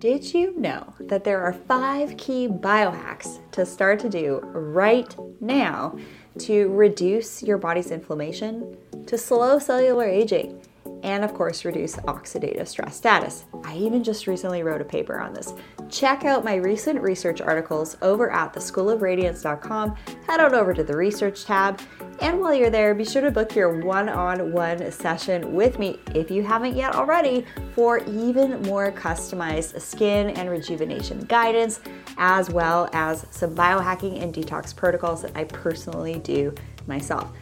Did you know that there are five key biohacks to start to do right now to reduce your body's inflammation, to slow cellular aging, and of course, reduce oxidative stress status. I even just recently wrote a paper on this. Check out my recent research articles over at theschoolofradiance.com. Head on over to the research tab. And while you're there, be sure to book your one on one session with me if you haven't yet already for even more customized skin and rejuvenation guidance, as well as some biohacking and detox protocols that I personally do myself.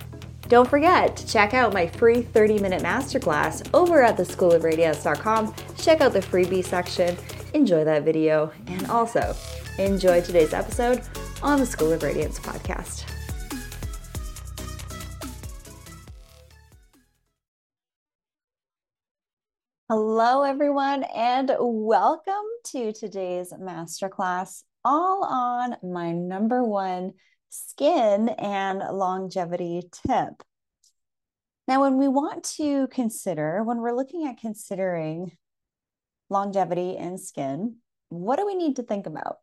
Don't forget to check out my free 30 minute masterclass over at theschoolofradiance.com. Check out the freebie section, enjoy that video, and also enjoy today's episode on the School of Radiance podcast. Hello, everyone, and welcome to today's masterclass, all on my number one skin and longevity tip. Now, when we want to consider, when we're looking at considering longevity and skin, what do we need to think about?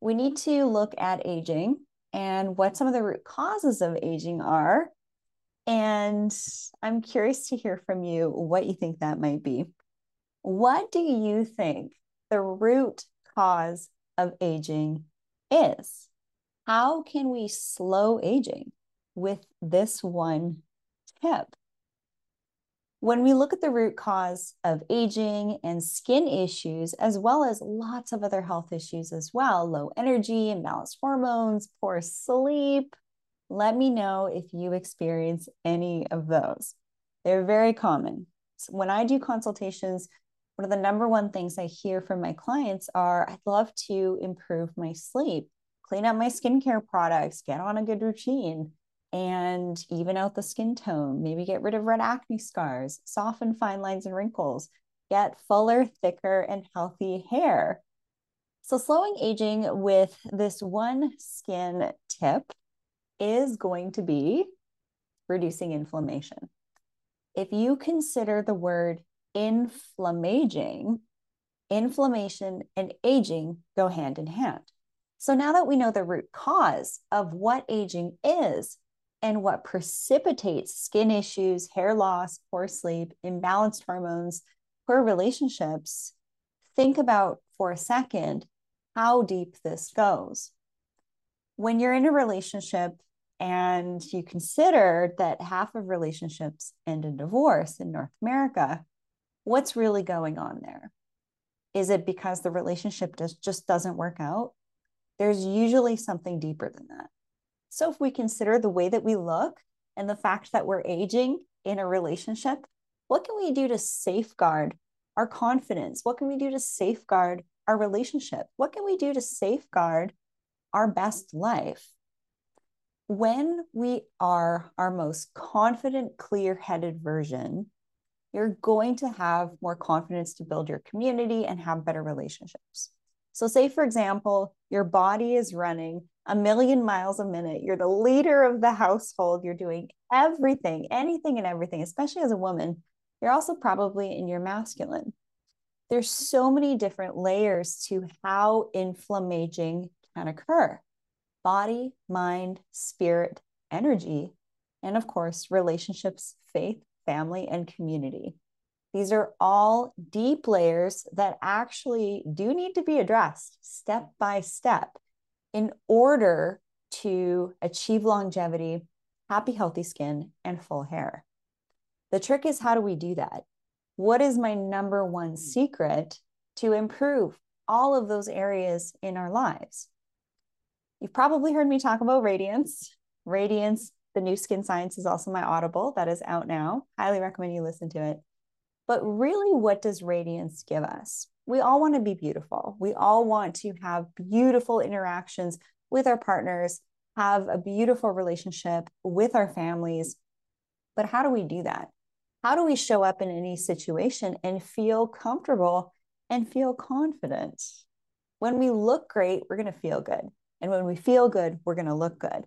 We need to look at aging and what some of the root causes of aging are. And I'm curious to hear from you what you think that might be. What do you think the root cause of aging is? how can we slow aging with this one tip? When we look at the root cause of aging and skin issues, as well as lots of other health issues as well, low energy, imbalanced hormones, poor sleep, let me know if you experience any of those. They're very common. So when I do consultations, one of the number one things I hear from my clients are I'd love to improve my sleep clean up my skincare products, get on a good routine, and even out the skin tone. Maybe get rid of red acne scars, soften fine lines and wrinkles, get fuller, thicker, and healthy hair. So, slowing aging with this one skin tip is going to be reducing inflammation. If you consider the word inflammaging, inflammation and aging go hand in hand. So now that we know the root cause of what aging is and what precipitates skin issues, hair loss, poor sleep, imbalanced hormones, poor relationships, think about for a second how deep this goes. When you're in a relationship and you consider that half of relationships end in divorce in North America, what's really going on there? Is it because the relationship does, just doesn't work out? there's usually something deeper than that. So if we consider the way that we look and the fact that we're aging in a relationship, what can we do to safeguard our confidence? What can we do to safeguard our relationship? What can we do to safeguard our best life? When we are our most confident, clear headed version, you're going to have more confidence to build your community and have better relationships. So, say, for example, your body is running a million miles a minute. You're the leader of the household. You're doing everything, anything and everything, especially as a woman. You're also probably in your masculine. There's so many different layers to how inflammaging can occur body, mind, spirit, energy, and of course, relationships, faith, family, and community. These are all deep layers that actually do need to be addressed step by step in order to achieve longevity, happy, healthy skin, and full hair. The trick is how do we do that? What is my number one secret to improve all of those areas in our lives? You've probably heard me talk about radiance. Radiance, the new skin science is also my audible that is out now. Highly recommend you listen to it. But really, what does radiance give us? We all want to be beautiful. We all want to have beautiful interactions with our partners, have a beautiful relationship with our families. But how do we do that? How do we show up in any situation and feel comfortable and feel confident? When we look great, we're going to feel good. And when we feel good, we're going to look good.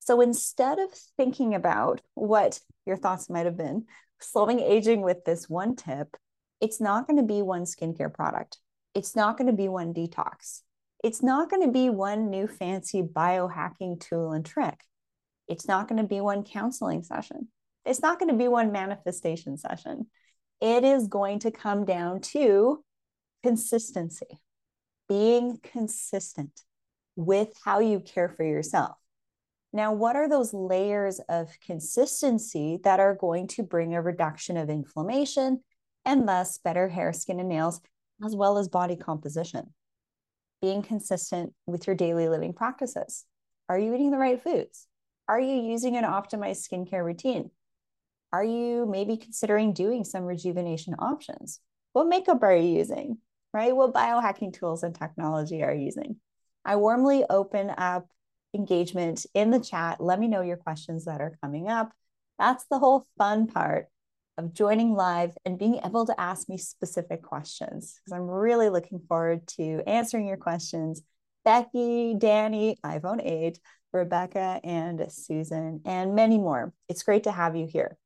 So instead of thinking about what your thoughts might have been slowing aging with this one tip, it's not going to be one skincare product. It's not going to be one detox. It's not going to be one new fancy biohacking tool and trick. It's not going to be one counseling session. It's not going to be one manifestation session. It is going to come down to consistency, being consistent with how you care for yourself. Now, what are those layers of consistency that are going to bring a reduction of inflammation and thus better hair, skin, and nails, as well as body composition? Being consistent with your daily living practices. Are you eating the right foods? Are you using an optimized skincare routine? Are you maybe considering doing some rejuvenation options? What makeup are you using? Right? What biohacking tools and technology are you using? I warmly open up engagement in the chat. Let me know your questions that are coming up. That's the whole fun part of joining live and being able to ask me specific questions because I'm really looking forward to answering your questions. Becky, Danny, iPhone 8, Rebecca, and Susan, and many more. It's great to have you here.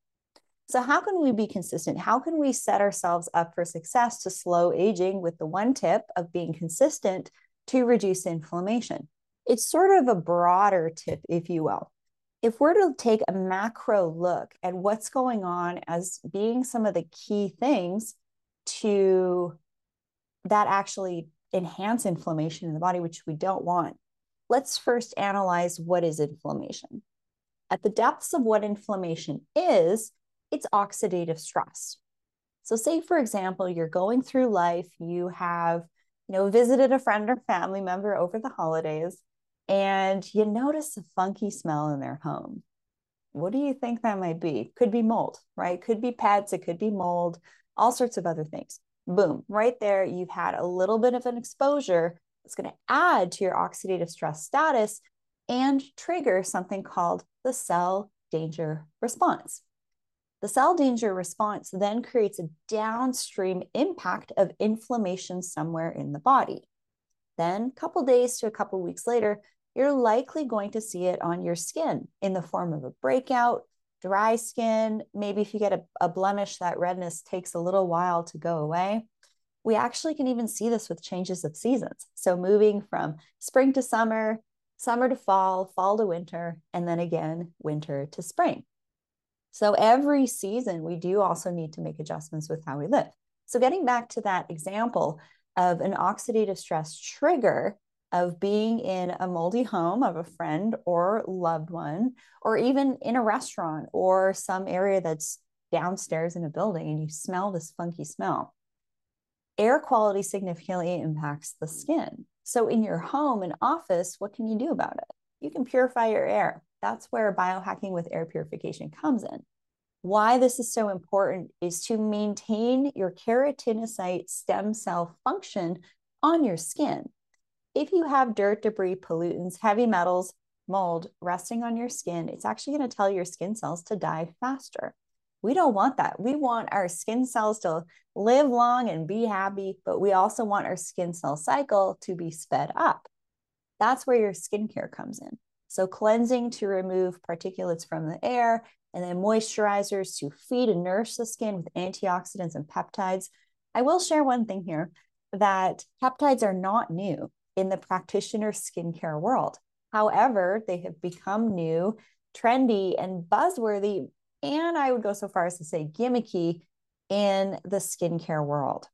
So, how can we be consistent? How can we set ourselves up for success to slow aging with the one tip of being consistent to reduce inflammation? It's sort of a broader tip, if you will. If we're to take a macro look at what's going on as being some of the key things to that actually enhance inflammation in the body, which we don't want, let's first analyze what is inflammation. At the depths of what inflammation is, it's oxidative stress. So, say for example, you're going through life, you have, you know, visited a friend or family member over the holidays, and you notice a funky smell in their home. What do you think that might be? Could be mold, right? Could be pets, it could be mold, all sorts of other things. Boom, right there, you've had a little bit of an exposure It's going to add to your oxidative stress status and trigger something called the cell danger response. The cell danger response then creates a downstream impact of inflammation somewhere in the body. Then, a couple days to a couple weeks later, you're likely going to see it on your skin in the form of a breakout, dry skin. Maybe if you get a, a blemish, that redness takes a little while to go away. We actually can even see this with changes of seasons. So, moving from spring to summer, summer to fall, fall to winter, and then again, winter to spring. So every season, we do also need to make adjustments with how we live. So, getting back to that example of an oxidative stress trigger of being in a moldy home of a friend or loved one, or even in a restaurant or some area that's downstairs in a building and you smell this funky smell. Air quality significantly impacts the skin. So, in your home and office, what can you do about it? You can purify your air. That's where biohacking with air purification comes in. Why this is so important is to maintain your keratinocyte stem cell function on your skin. If you have dirt, debris, pollutants, heavy metals, mold resting on your skin, it's actually going to tell your skin cells to die faster. We don't want that. We want our skin cells to live long and be happy, but we also want our skin cell cycle to be sped up. That's where your skincare comes in. So, cleansing to remove particulates from the air, and then moisturizers to feed and nourish the skin with antioxidants and peptides. I will share one thing here that peptides are not new in the practitioner skincare world. However, they have become new, trendy, and buzzworthy, and I would go so far as to say gimmicky in the skincare world.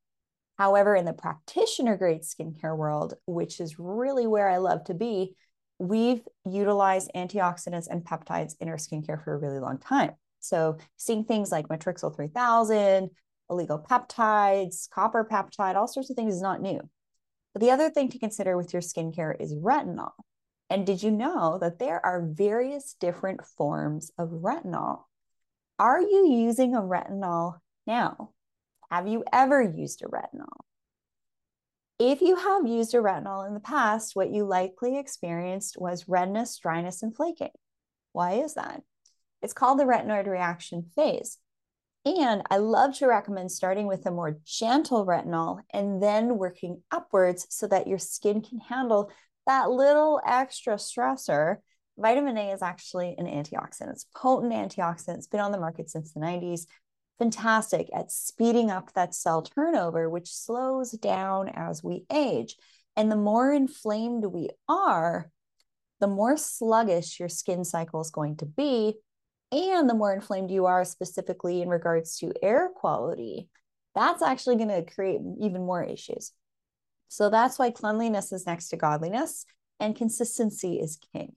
However, in the practitioner grade skincare world, which is really where I love to be, we've utilized antioxidants and peptides in our skincare for a really long time. So, seeing things like Matrixyl 3000, oligopeptides, copper peptide, all sorts of things is not new. But the other thing to consider with your skincare is retinol. And did you know that there are various different forms of retinol? Are you using a retinol now? Have you ever used a retinol? If you have used a retinol in the past, what you likely experienced was redness, dryness, and flaking. Why is that? It's called the retinoid reaction phase. And I love to recommend starting with a more gentle retinol and then working upwards so that your skin can handle that little extra stressor. Vitamin A is actually an antioxidant. It's potent antioxidant. It's been on the market since the 90s fantastic at speeding up that cell turnover, which slows down as we age. And the more inflamed we are, the more sluggish your skin cycle is going to be. And the more inflamed you are, specifically in regards to air quality, that's actually going to create even more issues. So that's why cleanliness is next to godliness and consistency is king.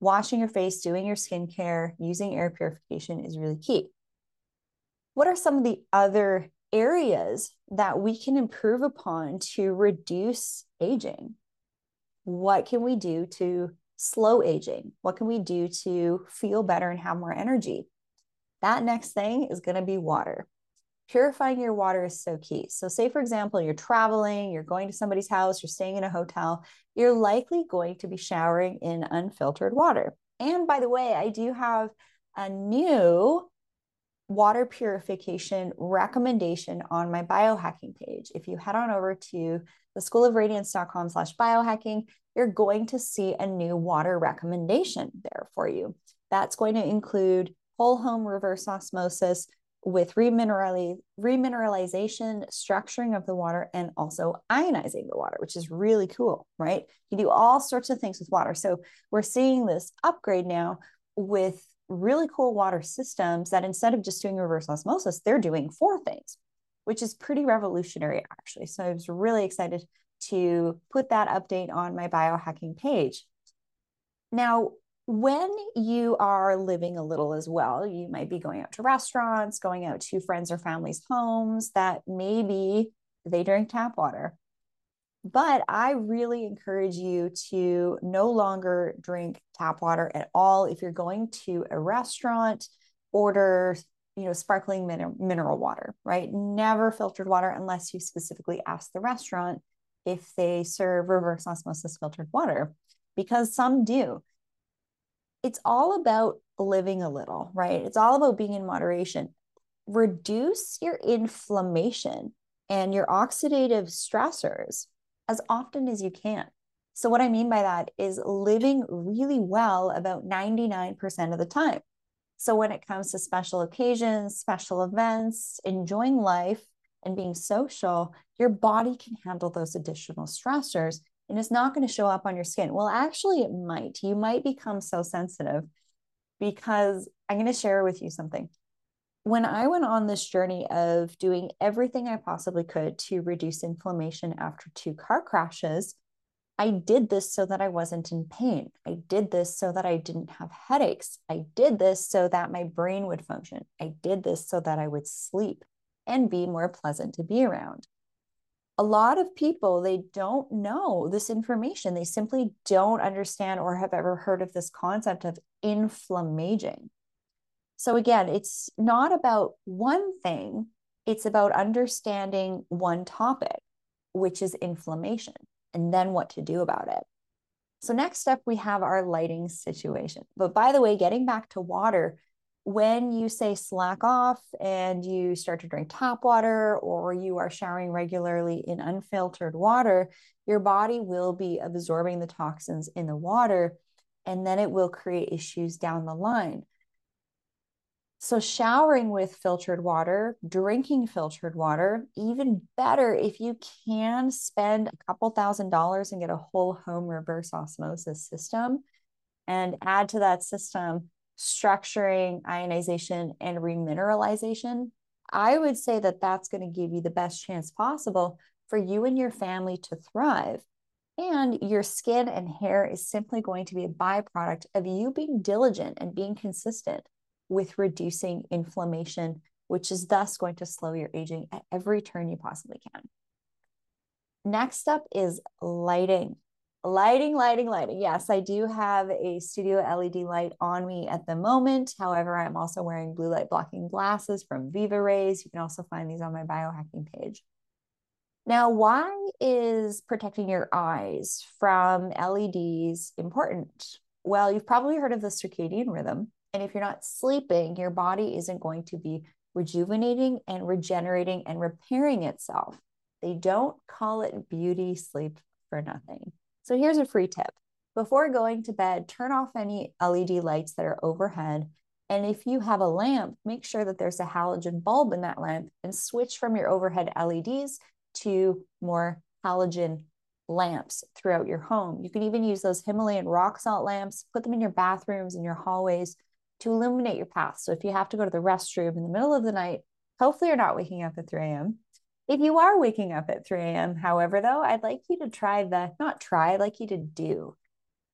Washing your face, doing your skincare, using air purification is really key. What are some of the other areas that we can improve upon to reduce aging? What can we do to slow aging? What can we do to feel better and have more energy? That next thing is going to be water. Purifying your water is so key. So, say for example, you're traveling, you're going to somebody's house, you're staying in a hotel, you're likely going to be showering in unfiltered water. And by the way, I do have a new water purification recommendation on my biohacking page. If you head on over to the schoolofradiance.com slash biohacking, you're going to see a new water recommendation there for you. That's going to include whole home reverse osmosis with reminerali- remineralization, structuring of the water, and also ionizing the water, which is really cool, right? You do all sorts of things with water. So we're seeing this upgrade now with really cool water systems that instead of just doing reverse osmosis, they're doing four things, which is pretty revolutionary, actually. So I was really excited to put that update on my biohacking page. Now, when you are living a little as well, you might be going out to restaurants, going out to friends or family's homes that maybe they drink tap water. But I really encourage you to no longer drink tap water at all. If you're going to a restaurant, order you know sparkling min- mineral water right never filtered water unless you specifically ask the restaurant if they serve reverse osmosis filtered water because some do. It's all about living a little, right? It's all about being in moderation. Reduce your inflammation and your oxidative stressors as often as you can. So, what I mean by that is living really well about 99% of the time. So, when it comes to special occasions, special events, enjoying life, and being social, your body can handle those additional stressors and it's not going to show up on your skin. Well, actually, it might. You might become so sensitive because I'm going to share with you something. When I went on this journey of doing everything I possibly could to reduce inflammation after two car crashes, I did this so that I wasn't in pain. I did this so that I didn't have headaches. I did this so that my brain would function. I did this so that I would sleep and be more pleasant to be around. A lot of people, they don't know this information. They simply don't understand or have ever heard of this concept of inflammaging. So, again, it's not about one thing, it's about understanding one topic, which is inflammation, and then what to do about it. So, next up, we have our lighting situation. But by the way, getting back to water, when you say slack off and you start to drink tap water or you are showering regularly in unfiltered water, your body will be absorbing the toxins in the water and then it will create issues down the line. So, showering with filtered water, drinking filtered water, even better if you can spend a couple thousand dollars and get a whole home reverse osmosis system and add to that system structuring, ionization, and remineralization, I would say that that's going to give you the best chance possible for you and your family to thrive. And your skin and hair is simply going to be a byproduct of you being diligent and being consistent with reducing inflammation, which is thus going to slow your aging at every turn you possibly can. Next up is lighting. Lighting, lighting, lighting. Yes, I do have a studio LED light on me at the moment. However, I'm also wearing blue light blocking glasses from Viva Rays. You can also find these on my biohacking page. Now, why is protecting your eyes from LEDs important? Well, you've probably heard of the circadian rhythm. And if you're not sleeping, your body isn't going to be rejuvenating and regenerating and repairing itself. They don't call it beauty sleep for nothing. So here's a free tip. Before going to bed, turn off any LED lights that are overhead And if you have a lamp, make sure that there's a halogen bulb in that lamp and switch from your overhead LEDs to more halogen lamps throughout your home. You can even use those Himalayan rock salt lamps, put them in your bathrooms and your hallways to illuminate your path. So if you have to go to the restroom in the middle of the night, hopefully you're not waking up at 3 a.m. If you are waking up at 3 a.m., however, though, I'd like you to try the, not try, I'd like you to do.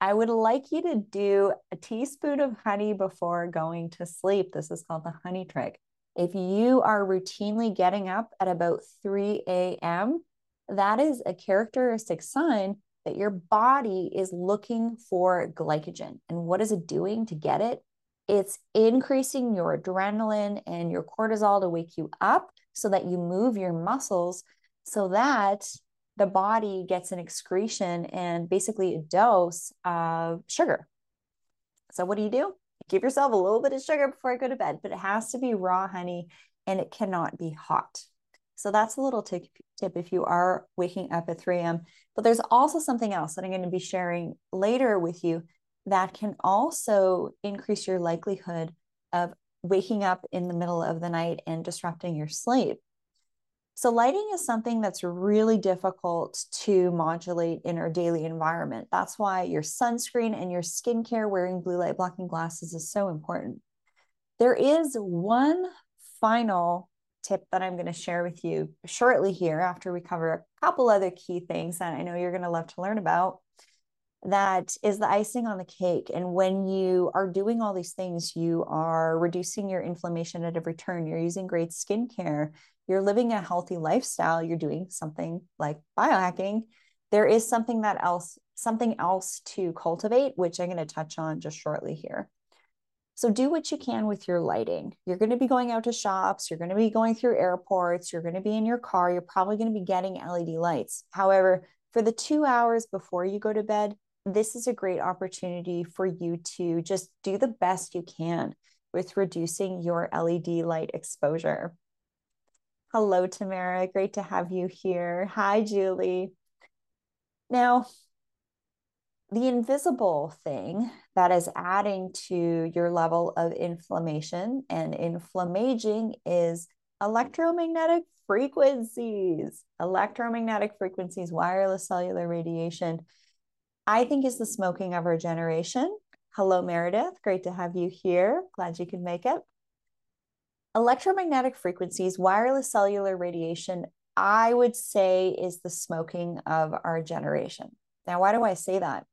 I would like you to do a teaspoon of honey before going to sleep. This is called the honey trick. If you are routinely getting up at about 3 a.m., that is a characteristic sign that your body is looking for glycogen. And what is it doing to get it? It's increasing your adrenaline and your cortisol to wake you up so that you move your muscles so that the body gets an excretion and basically a dose of sugar. So, what do you do? Give yourself a little bit of sugar before I go to bed, but it has to be raw honey and it cannot be hot. So that's a little tip, tip if you are waking up at 3 a.m. But there's also something else that I'm going to be sharing later with you that can also increase your likelihood of waking up in the middle of the night and disrupting your sleep. So, lighting is something that's really difficult to modulate in our daily environment. That's why your sunscreen and your skincare wearing blue light blocking glasses is so important. There is one final tip that I'm going to share with you shortly here after we cover a couple other key things that I know you're going to love to learn about. That is the icing on the cake. And when you are doing all these things, you are reducing your inflammation at every turn. You're using great skincare. You're living a healthy lifestyle. You're doing something like biohacking. There is something that else, something else to cultivate, which I'm going to touch on just shortly here. So do what you can with your lighting. You're going to be going out to shops, you're going to be going through airports, you're going to be in your car, you're probably going to be getting LED lights. However, for the two hours before you go to bed, this is a great opportunity for you to just do the best you can with reducing your LED light exposure. Hello, Tamara. Great to have you here. Hi, Julie. Now, the invisible thing that is adding to your level of inflammation and inflammaging is electromagnetic frequencies. Electromagnetic frequencies, wireless cellular radiation, I think is the smoking of our generation. Hello, Meredith. Great to have you here. Glad you could make it. Electromagnetic frequencies, wireless cellular radiation, I would say is the smoking of our generation. Now, why do I say that?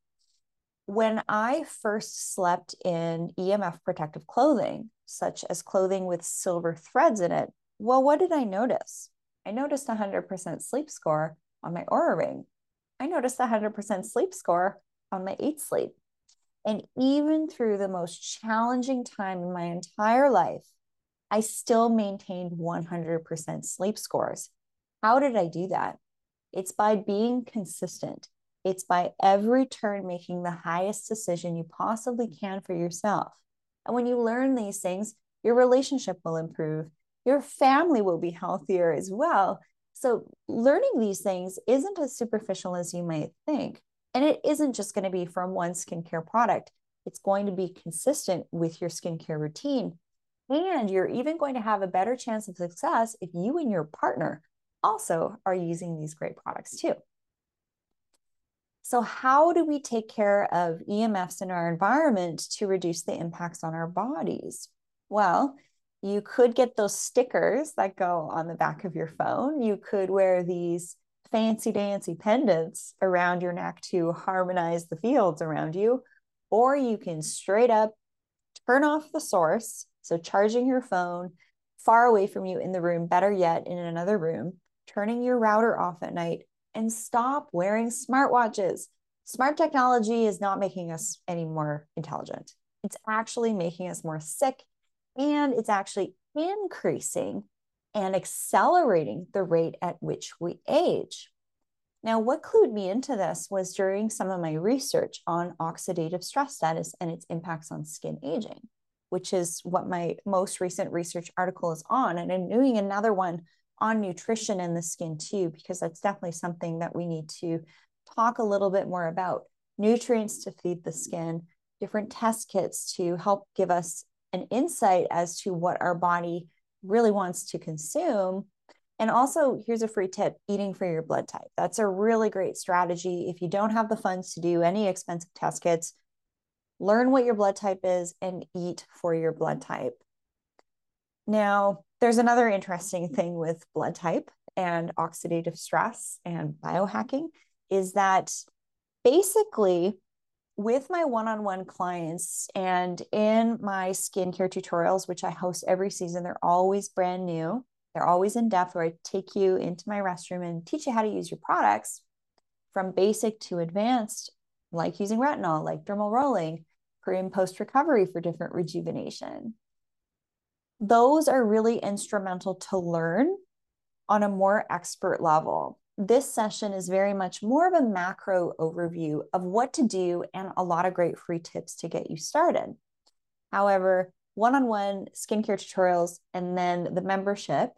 when I first slept in EMF protective clothing, such as clothing with silver threads in it, well, what did I notice? I noticed a 100% sleep score on my Oura ring. I noticed a 100% sleep score on my eight sleep. And even through the most challenging time in my entire life, I still maintained 100% sleep scores. How did I do that? It's by being consistent. It's by every turn making the highest decision you possibly can for yourself. And when you learn these things, your relationship will improve, your family will be healthier as well. So, learning these things isn't as superficial as you might think. And it isn't just going to be from one skincare product, it's going to be consistent with your skincare routine. And you're even going to have a better chance of success if you and your partner also are using these great products too. So, how do we take care of EMFs in our environment to reduce the impacts on our bodies? Well, you could get those stickers that go on the back of your phone. You could wear these fancy dancy pendants around your neck to harmonize the fields around you. Or you can straight up turn off the source. So, charging your phone far away from you in the room, better yet, in another room, turning your router off at night, and stop wearing smartwatches. Smart technology is not making us any more intelligent. It's actually making us more sick and it's actually increasing and accelerating the rate at which we age. Now, what clued me into this was during some of my research on oxidative stress status and its impacts on skin aging, which is what my most recent research article is on. And I'm doing another one on nutrition in the skin too, because that's definitely something that we need to talk a little bit more about. Nutrients to feed the skin, different test kits to help give us an insight as to what our body really wants to consume. And also, here's a free tip eating for your blood type. That's a really great strategy. If you don't have the funds to do any expensive test kits, learn what your blood type is and eat for your blood type. Now, there's another interesting thing with blood type and oxidative stress and biohacking is that basically with my one-on-one clients and in my skincare tutorials which i host every season they're always brand new. They're always in depth where i take you into my restroom and teach you how to use your products from basic to advanced like using retinol like dermal rolling pre and post recovery for different rejuvenation. Those are really instrumental to learn on a more expert level this session is very much more of a macro overview of what to do and a lot of great free tips to get you started. However, one on one skincare tutorials and then the membership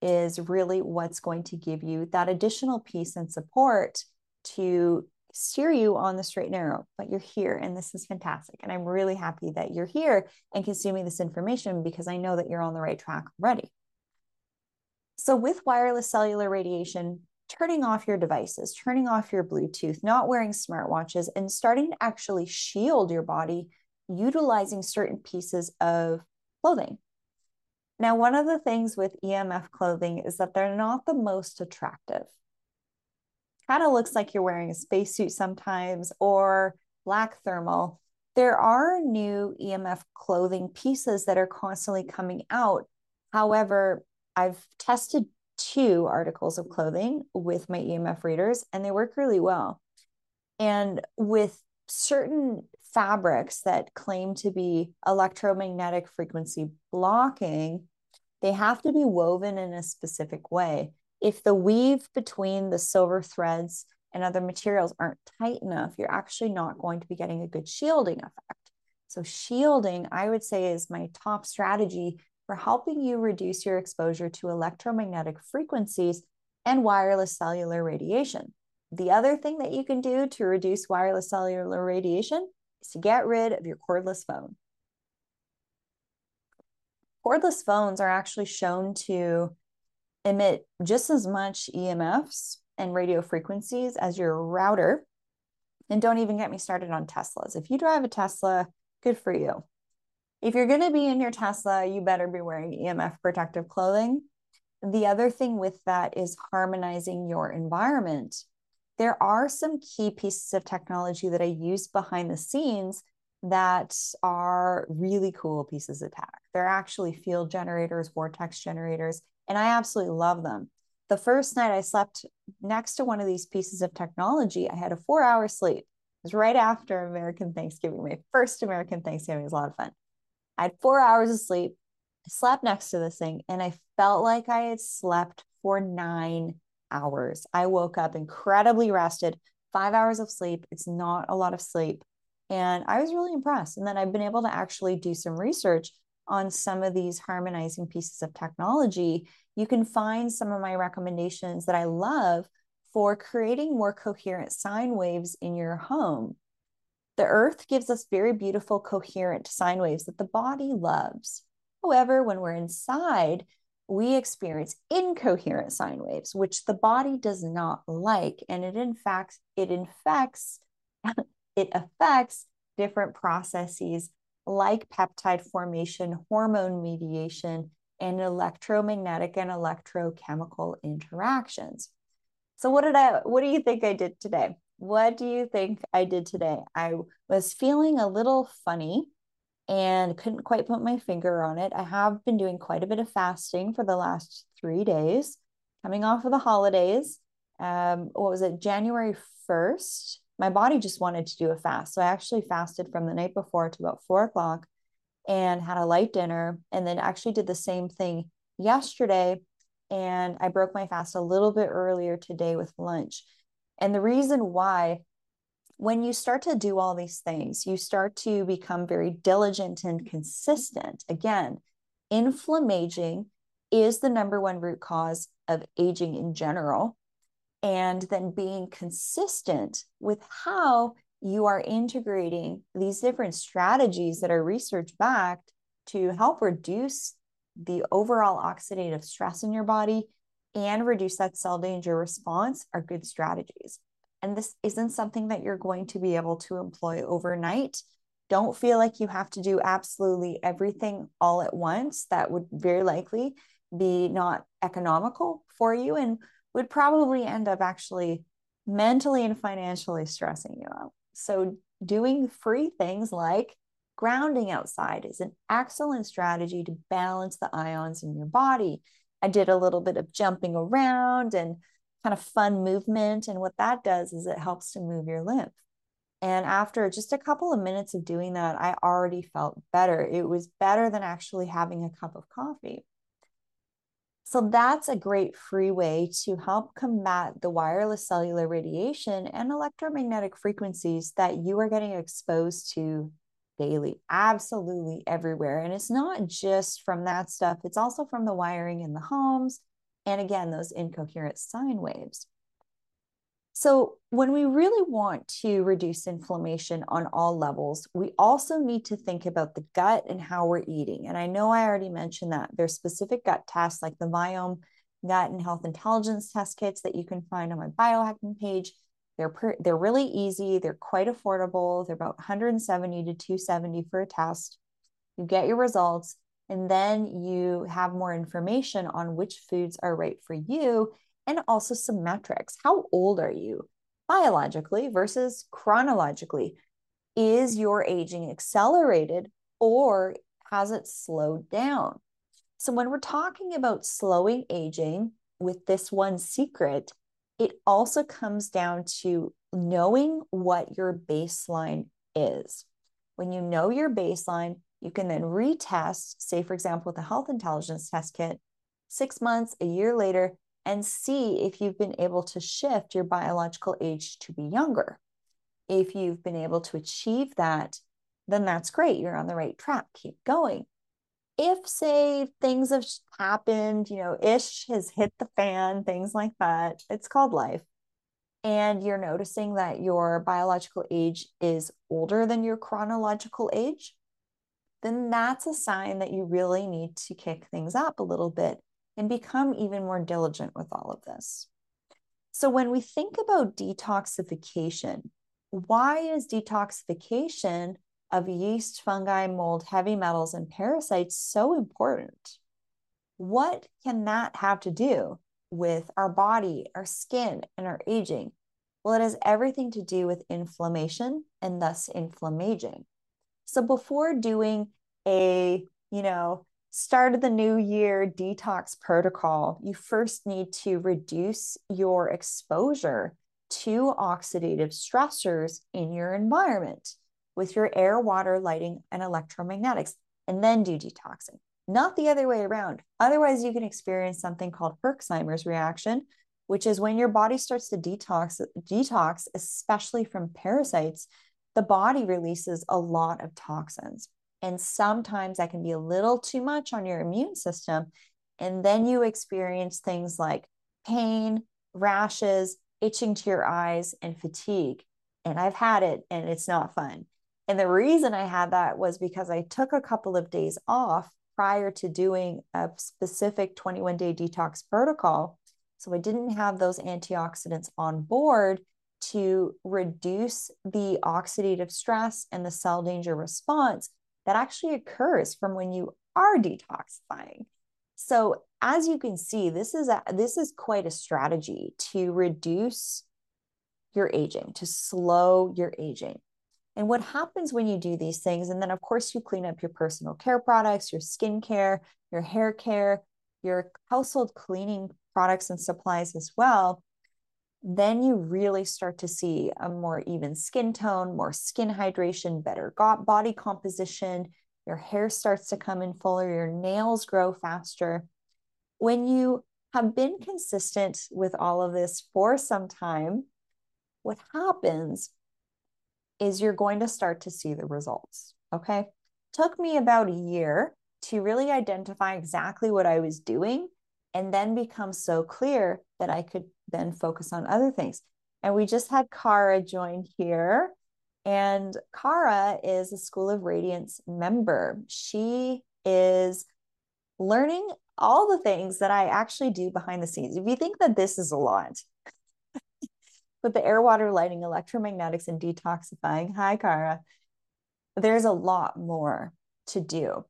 is really what's going to give you that additional piece and support to steer you on the straight and narrow. But you're here, and this is fantastic. And I'm really happy that you're here and consuming this information because I know that you're on the right track already. So, with wireless cellular radiation, turning off your devices, turning off your Bluetooth, not wearing smartwatches, and starting to actually shield your body utilizing certain pieces of clothing. Now, one of the things with EMF clothing is that they're not the most attractive. Kind of looks like you're wearing a spacesuit sometimes or black thermal. There are new EMF clothing pieces that are constantly coming out. However, I've tested two articles of clothing with my EMF readers, and they work really well. And with certain fabrics that claim to be electromagnetic frequency blocking, they have to be woven in a specific way. If the weave between the silver threads and other materials aren't tight enough, you're actually not going to be getting a good shielding effect. So, shielding, I would say, is my top strategy for helping you reduce your exposure to electromagnetic frequencies and wireless cellular radiation. The other thing that you can do to reduce wireless cellular radiation is to get rid of your cordless phone. Cordless phones are actually shown to emit just as much EMFs and radio frequencies as your router. And don't even get me started on Teslas. If you drive a Tesla, good for you if you're going to be in your Tesla, you better be wearing EMF protective clothing. The other thing with that is harmonizing your environment. There are some key pieces of technology that I use behind the scenes that are really cool pieces of tech. They're actually field generators, vortex generators, and I absolutely love them. The first night I slept next to one of these pieces of technology, I had a four hour sleep. It was right after American Thanksgiving. My first American Thanksgiving was a lot of fun. I had four hours of sleep. I slept next to this thing and I felt like I had slept for nine hours. I woke up incredibly rested, five hours of sleep. It's not a lot of sleep. And I was really impressed. And then I've been able to actually do some research on some of these harmonizing pieces of technology. You can find some of my recommendations that I love for creating more coherent sine waves in your home. The earth gives us very beautiful, coherent sine waves that the body loves. However, when we're inside, we experience incoherent sine waves, which the body does not like. And it in fact, it infects, it affects different processes like peptide formation, hormone mediation, and electromagnetic and electrochemical interactions. So what did I what do you think I did today? What do you think I did today? I was feeling a little funny and couldn't quite put my finger on it. I have been doing quite a bit of fasting for the last three days, coming off of the holidays. Um, what was it, January 1st? My body just wanted to do a fast. So I actually fasted from the night before to about four o'clock and had a light dinner, and then actually did the same thing yesterday. And I broke my fast a little bit earlier today with lunch. And the reason why, when you start to do all these things, you start to become very diligent and consistent. Again, inflammaging is the number one root cause of aging in general. And then being consistent with how you are integrating these different strategies that are research backed to help reduce the overall oxidative stress in your body and reduce that cell danger response are good strategies. And this isn't something that you're going to be able to employ overnight. Don't feel like you have to do absolutely everything all at once. That would very likely be not economical for you and would probably end up actually mentally and financially stressing you out. So, doing free things like grounding outside is an excellent strategy to balance the ions in your body. I did a little bit of jumping around and kind of fun movement. And what that does is it helps to move your lymph. And after just a couple of minutes of doing that, I already felt better. It was better than actually having a cup of coffee. So that's a great free way to help combat the wireless cellular radiation and electromagnetic frequencies that you are getting exposed to daily, absolutely everywhere. And it's not just from that stuff, it's also from the wiring in the homes. And again, those incoherent sine waves. So, when we really want to reduce inflammation on all levels, we also need to think about the gut and how we're eating. And I know I already mentioned that there's specific gut tests like the Viome Gut and Health Intelligence test kits that you can find on my biohacking page. They're per, they're really easy. They're quite affordable. They're about 170 to 270 for a test. You get your results, and then you have more information on which foods are right for you, and also some metrics. How old are you biologically versus chronologically? Is your aging accelerated or has it slowed down? So, when we're talking about slowing aging with this one secret, it also comes down to knowing what your baseline is. When you know your baseline, you can then retest, say, for example, with a health intelligence test kit, six months, a year later, and see if you've been able to shift your biological age to be younger. If you've been able to achieve that, then that's great. You're on the right track. Keep going if say things have happened, you know, ish has hit the fan, things like that, it's called life. And you're noticing that your biological age is older than your chronological age, then that's a sign that you really need to kick things up a little bit and become even more diligent with all of this. So, when we think about detoxification, why is detoxification of yeast, fungi, mold, heavy metals, and parasites so important? What can that have to do with our body, our skin, and our aging? Well, it has everything to do with inflammation and thus inflammaging. So before doing a, you know, start of the new year detox protocol, you first need to reduce your exposure to oxidative stressors in your environment with your air, water, lighting, and electromagnetics, and then do detoxing, not the other way around. Otherwise, you can experience something called Herxheimer's reaction, which is when your body starts to detox, detox, especially from parasites, the body releases a lot of toxins. And sometimes that can be a little too much on your immune system. And then you experience things like pain, rashes, itching to your eyes, and fatigue. And I've had it, and it's not fun. And the reason I had that was because I took a couple of days off prior to doing a specific 21 day detox protocol. So I didn't have those antioxidants on board to reduce the oxidative stress and the cell danger response that actually occurs from when you are detoxifying. So as you can see, this is a, this is quite a strategy to reduce your aging, to slow your aging. And what happens when you do these things, and then of course you clean up your personal care products, your skincare, your hair care, your household cleaning products and supplies as well, then you really start to see a more even skin tone, more skin hydration, better body composition. Your hair starts to come in fuller, your nails grow faster. When you have been consistent with all of this for some time, what happens is you're going to start to see the results. Okay. Took me about a year to really identify exactly what I was doing and then become so clear that I could then focus on other things. And we just had Kara join here. And Kara is a School of Radiance member. She is learning all the things that I actually do behind the scenes. If you think that this is a lot, with the air, water, lighting, electromagnetics, and detoxifying, hi, Kara, there's a lot more to do.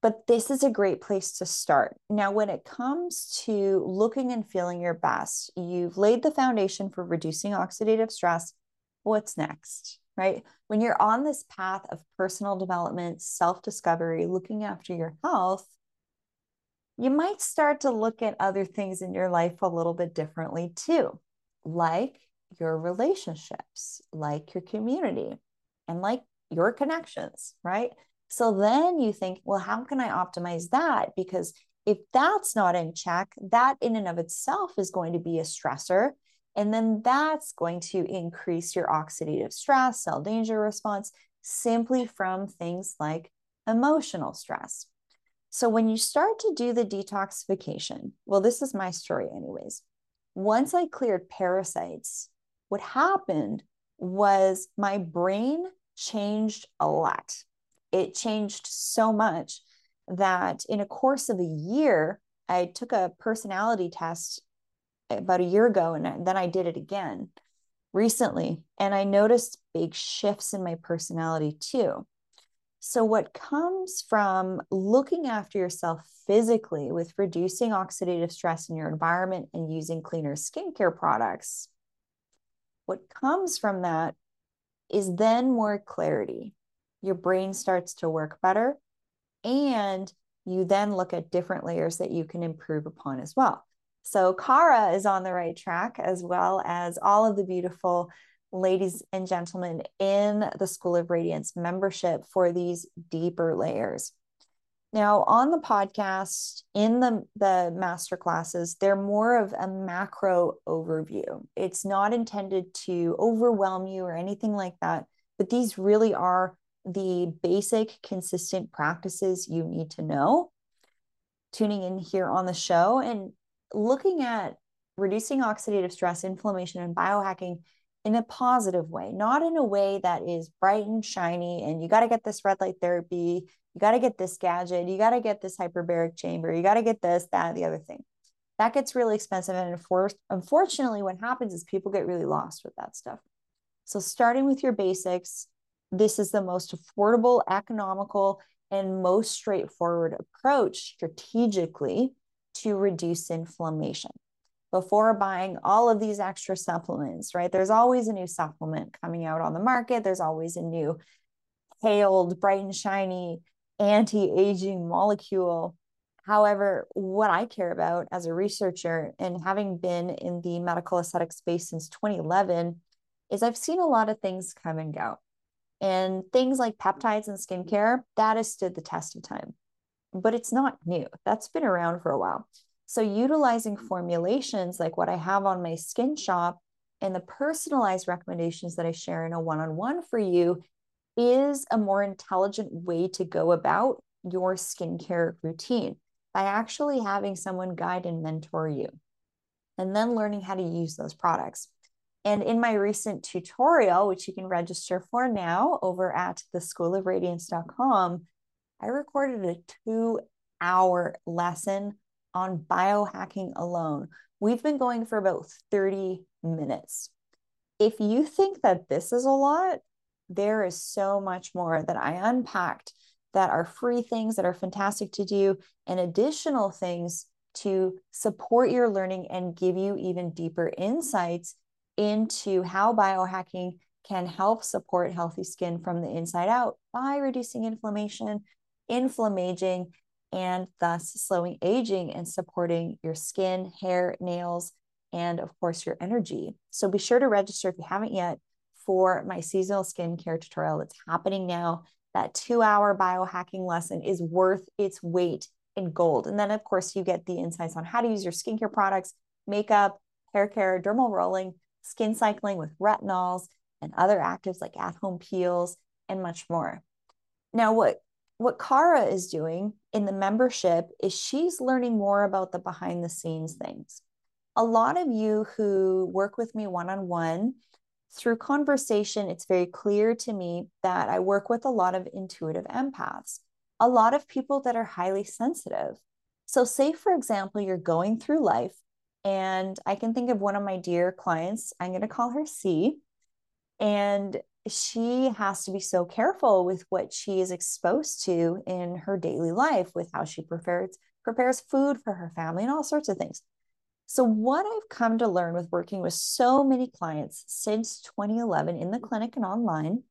But this is a great place to start. Now, when it comes to looking and feeling your best, you've laid the foundation for reducing oxidative stress. What's next, right? When you're on this path of personal development, self discovery, looking after your health, you might start to look at other things in your life a little bit differently too, like your relationships, like your community, and like your connections, right? So then you think, well, how can I optimize that? Because if that's not in check, that in and of itself is going to be a stressor. And then that's going to increase your oxidative stress, cell danger response, simply from things like emotional stress. So when you start to do the detoxification, well, this is my story, anyways. Once I cleared parasites, what happened was my brain changed a lot it changed so much that in a course of a year, I took a personality test about a year ago and then I did it again recently. And I noticed big shifts in my personality too. So, what comes from looking after yourself physically with reducing oxidative stress in your environment and using cleaner skincare products, what comes from that is then more clarity your brain starts to work better. And you then look at different layers that you can improve upon as well. So, Kara is on the right track, as well as all of the beautiful ladies and gentlemen in the School of Radiance membership for these deeper layers. Now, on the podcast, in the, the master classes, they're more of a macro overview. It's not intended to overwhelm you or anything like that, but these really are the basic consistent practices you need to know tuning in here on the show and looking at reducing oxidative stress inflammation and biohacking in a positive way not in a way that is bright and shiny and you got to get this red light therapy you got to get this gadget you got to get this hyperbaric chamber you got to get this that the other thing that gets really expensive and unfortunately what happens is people get really lost with that stuff so starting with your basics this is the most affordable, economical, and most straightforward approach strategically to reduce inflammation. Before buying all of these extra supplements, right? There's always a new supplement coming out on the market. There's always a new hailed, bright and shiny anti aging molecule. However, what I care about as a researcher and having been in the medical aesthetic space since 2011 is I've seen a lot of things come and go. And things like peptides and skincare, that has stood the test of time. But it's not new. That's been around for a while. So utilizing formulations like what I have on my skin shop and the personalized recommendations that I share in a one-on-one for you is a more intelligent way to go about your skincare routine by actually having someone guide and mentor you and then learning how to use those products. And in my recent tutorial, which you can register for now over at the schoolofradiance.com, I recorded a two hour lesson on biohacking alone. We've been going for about 30 minutes. If you think that this is a lot, there is so much more that I unpacked that are free things that are fantastic to do and additional things to support your learning and give you even deeper insights into how biohacking can help support healthy skin from the inside out by reducing inflammation, inflammaging, and thus slowing aging and supporting your skin, hair, nails, and of course, your energy. So be sure to register if you haven't yet for my seasonal skincare tutorial that's happening now. That two hour biohacking lesson is worth its weight in gold. And then, of course, you get the insights on how to use your skincare products, makeup, hair care, dermal rolling, skin cycling with retinols and other actives like at home peels and much more. Now, what what Kara is doing in the membership is she's learning more about the behind the scenes things. A lot of you who work with me one on one, through conversation, it's very clear to me that I work with a lot of intuitive empaths. a lot of people that are highly sensitive. So, say, for example, you're going through life, and I can think of one of my dear clients, I'm going to call her C, and she has to be so careful with what she is exposed to in her daily life, with how she prepares, prepares food for her family and all sorts of things. So, what I've come to learn with working with so many clients since 2011 in the clinic and online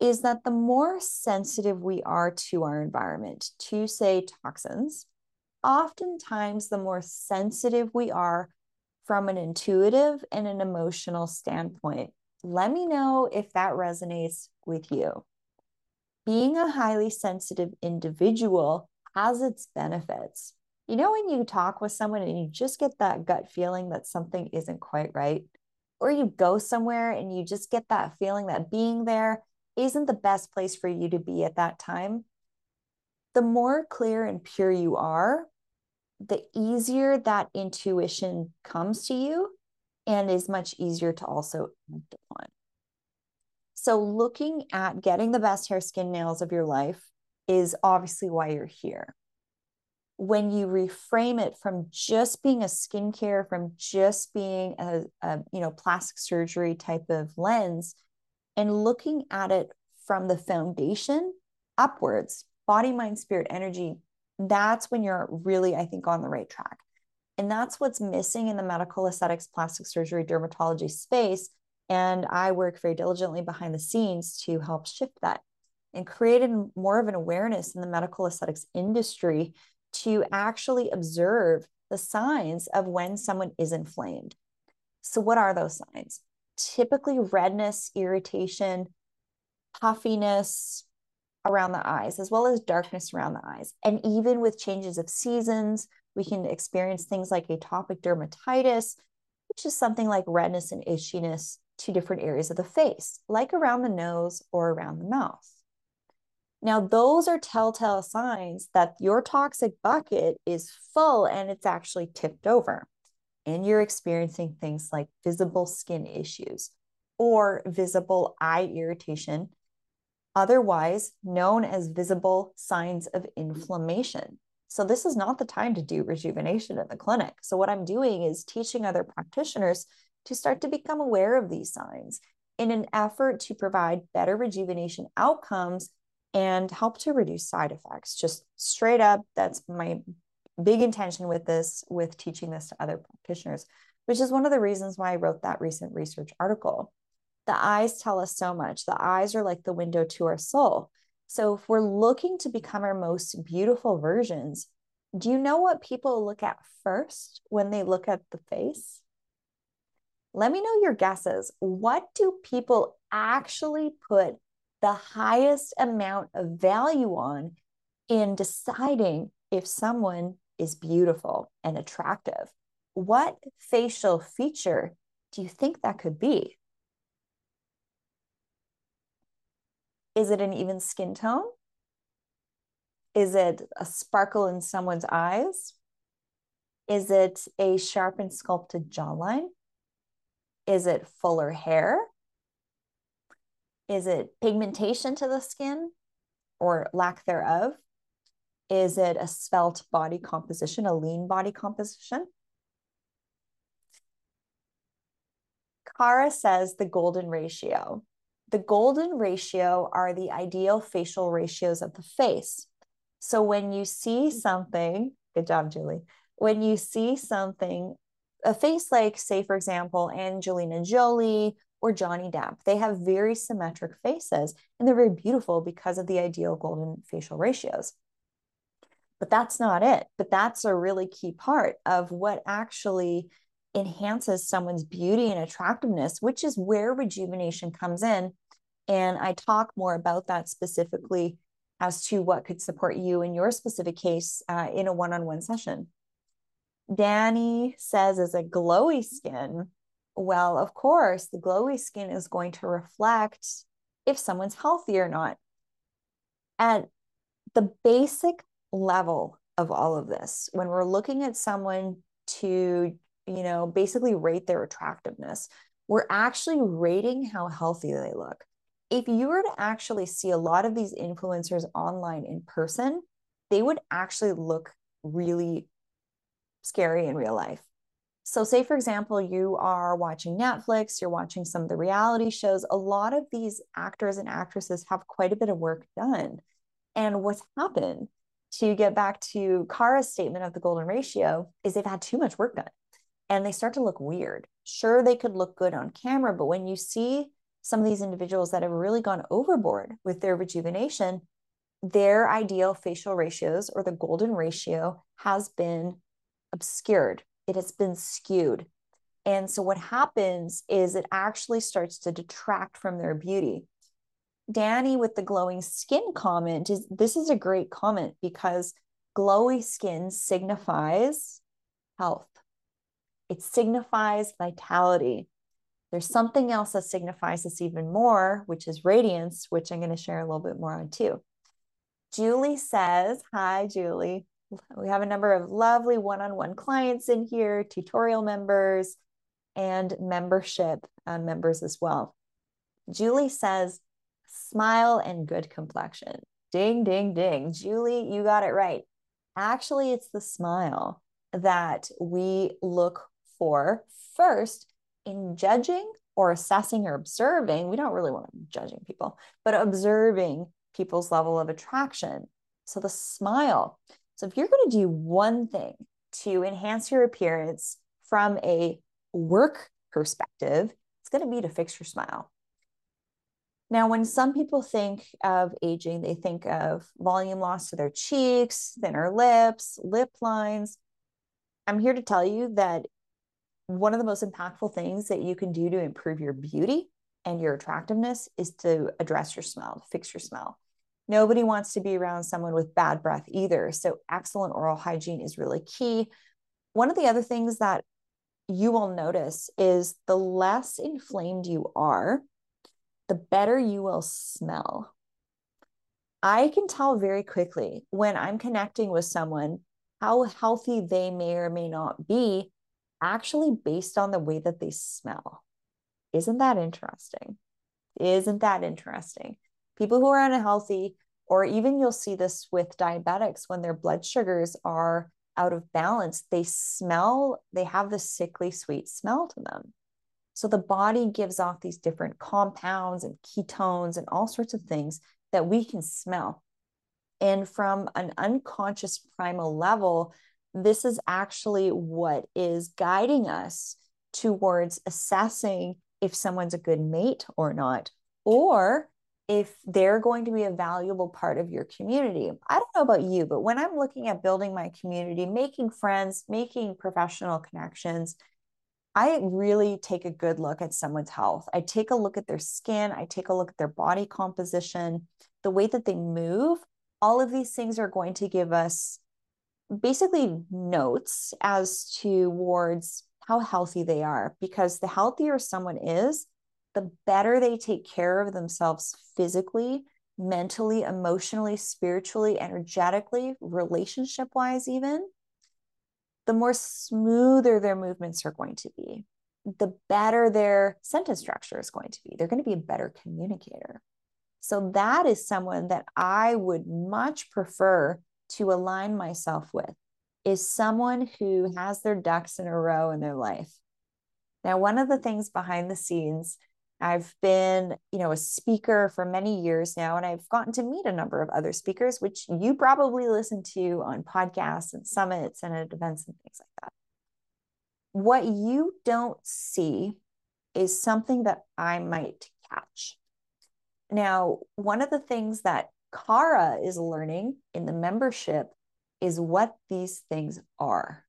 is that the more sensitive we are to our environment, to say toxins, oftentimes the more sensitive we are from an intuitive and an emotional standpoint. Let me know if that resonates with you. Being a highly sensitive individual has its benefits. You know, when you talk with someone and you just get that gut feeling that something isn't quite right, or you go somewhere and you just get that feeling that being there isn't the best place for you to be at that time, the more clear and pure you are, the easier that intuition comes to you and is much easier to also act upon. So, looking at getting the best hair, skin, nails of your life is obviously why you're here. When you reframe it from just being a skincare, from just being a, a you know plastic surgery type of lens, and looking at it from the foundation upwards, body, mind, spirit, energy, that's when you're really, I think, on the right track. And that's what's missing in the medical aesthetics, plastic surgery, dermatology space. And I work very diligently behind the scenes to help shift that and create more of an awareness in the medical aesthetics industry to actually observe the signs of when someone is inflamed. So, what are those signs? Typically, redness, irritation, puffiness around the eyes, as well as darkness around the eyes. And even with changes of seasons, we can experience things like atopic dermatitis, which is something like redness and itchiness to different areas of the face, like around the nose or around the mouth. Now, those are telltale signs that your toxic bucket is full and it's actually tipped over. And you're experiencing things like visible skin issues or visible eye irritation otherwise known as visible signs of inflammation. So, this is not the time to do rejuvenation in the clinic. So, what I'm doing is teaching other practitioners to start to become aware of these signs in an effort to provide better rejuvenation outcomes and help to reduce side effects. Just straight up, that's my big intention with this, with teaching this to other practitioners, which is one of the reasons why I wrote that recent research article the eyes tell us so much. The eyes are like the window to our soul. So if we're looking to become our most beautiful versions, do you know what people look at first when they look at the face? Let me know your guesses. What do people actually put the highest amount of value on in deciding if someone is beautiful and attractive? What facial feature do you think that could be? Is it an even skin tone? Is it a sparkle in someone's eyes? Is it a sharp and sculpted jawline? Is it fuller hair? Is it pigmentation to the skin or lack thereof? Is it a svelte body composition, a lean body composition? Kara says the golden ratio the golden ratio are the ideal facial ratios of the face. So when you see mm-hmm. something, good job, Julie. When you see something, a face like, say, for example, Angelina Jolie or Johnny Depp, they have very symmetric faces and they're very beautiful because of the ideal golden facial ratios. But that's not it. But that's a really key part of what actually enhances someone's beauty and attractiveness, which is where rejuvenation comes in. And I talk more about that specifically as to what could support you in your specific case uh, in a one on one session. Danny says, as a glowy skin, well, of course, the glowy skin is going to reflect if someone's healthy or not. At the basic level of all of this, when we're looking at someone to you know, basically rate their attractiveness. We're actually rating how healthy they look. if you were to actually see a lot of these influencers online in person, they would actually look really scary in real life. So, say for example, you are watching Netflix, you're watching some of the reality shows, a lot of these actors and actresses have quite a bit of work done. And what's happened to get back to Kara's statement of the golden ratio is they've had too much work done and they start to look weird. Sure, they could look good on camera, but when you see some of these individuals that have really gone overboard with their rejuvenation, their ideal facial ratios or the golden ratio has been obscured it has been skewed. And so what happens is it actually starts to detract from their beauty. Danny with the glowing skin comment is this is a great comment because glowy skin signifies health. It signifies vitality. There's something else that signifies this even more, which is radiance, which I'm going to share a little bit more on too. Julie says, Hi, Julie. We have a number of lovely one-on-one clients in here tutorial members and membership uh, members as well. Julie says smile and good complexion. Ding ding ding. Julie you got it right. Actually it's the smile that we look for first in judging or assessing or observing we don't really want to be judging people but observing people's level of attraction so the smile so if you're going to do one thing to enhance your appearance from a work perspective, it's going to be to fix your smile. Now, when some people think of aging, they think of volume loss to their cheeks, thinner lips, lip lines. I'm here to tell you that one of the most impactful things that you can do to improve your beauty and your attractiveness is to address your smell, fix your smell. Nobody wants to be around someone with bad breath either. So, excellent oral hygiene is really key. One of the other things that you will notice is the less inflamed you are, the better you will smell. I can tell very quickly when I'm connecting with someone how healthy they may or may not be, actually based on the way that they smell. Isn't that interesting? Isn't that interesting? people who are unhealthy, or even you'll see this with diabetics when their blood sugars are out of balance, they smell, they have this sickly sweet smell to them. So the body gives off these different compounds and ketones and all sorts of things that we can smell. And from an unconscious primal level, this is actually what is guiding us towards assessing if someone's a good mate or not, or if they're going to be a valuable part of your community. I don't know about you, but when I'm looking at building my community, making friends, making professional connections, I really take a good look at someone's health. I take a look at their skin, I take a look at their body composition, the way that they move. All of these things are going to give us basically notes as towards how healthy they are because the healthier someone is, the better they take care of themselves physically, mentally, emotionally, spiritually, energetically, relationship wise, even, the more smoother their movements are going to be, the better their sentence structure is going to be. They're going to be a better communicator. So, that is someone that I would much prefer to align myself with, is someone who has their ducks in a row in their life. Now, one of the things behind the scenes I've been, you know, a speaker for many years now, and I've gotten to meet a number of other speakers, which you probably listen to on podcasts and summits and at events and things like that. What you don't see is something that I might catch. Now, one of the things that Kara is learning in the membership is what these things are,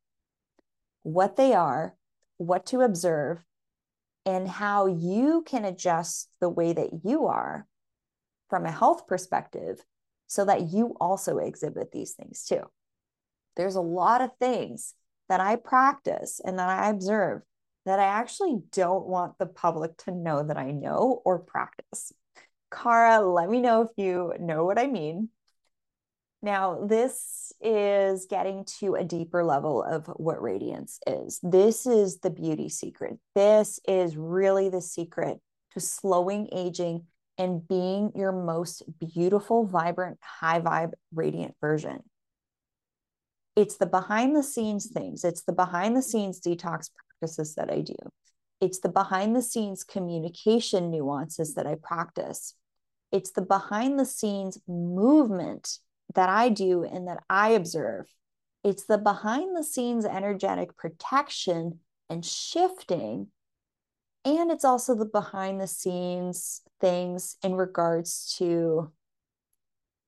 what they are, what to observe, and how you can adjust the way that you are from a health perspective so that you also exhibit these things too. There's a lot of things that I practice and that I observe that I actually don't want the public to know that I know or practice. Kara, let me know if you know what I mean. Now, this is getting to a deeper level of what radiance is. This is the beauty secret. This is really the secret to slowing aging and being your most beautiful, vibrant, high vibe, radiant version. It's the behind the scenes things, it's the behind the scenes detox practices that I do. It's the behind the scenes communication nuances that I practice. It's the behind the scenes movement that I do and that I observe. It's the behind the scenes energetic protection and shifting. And it's also the behind the scenes things in regards to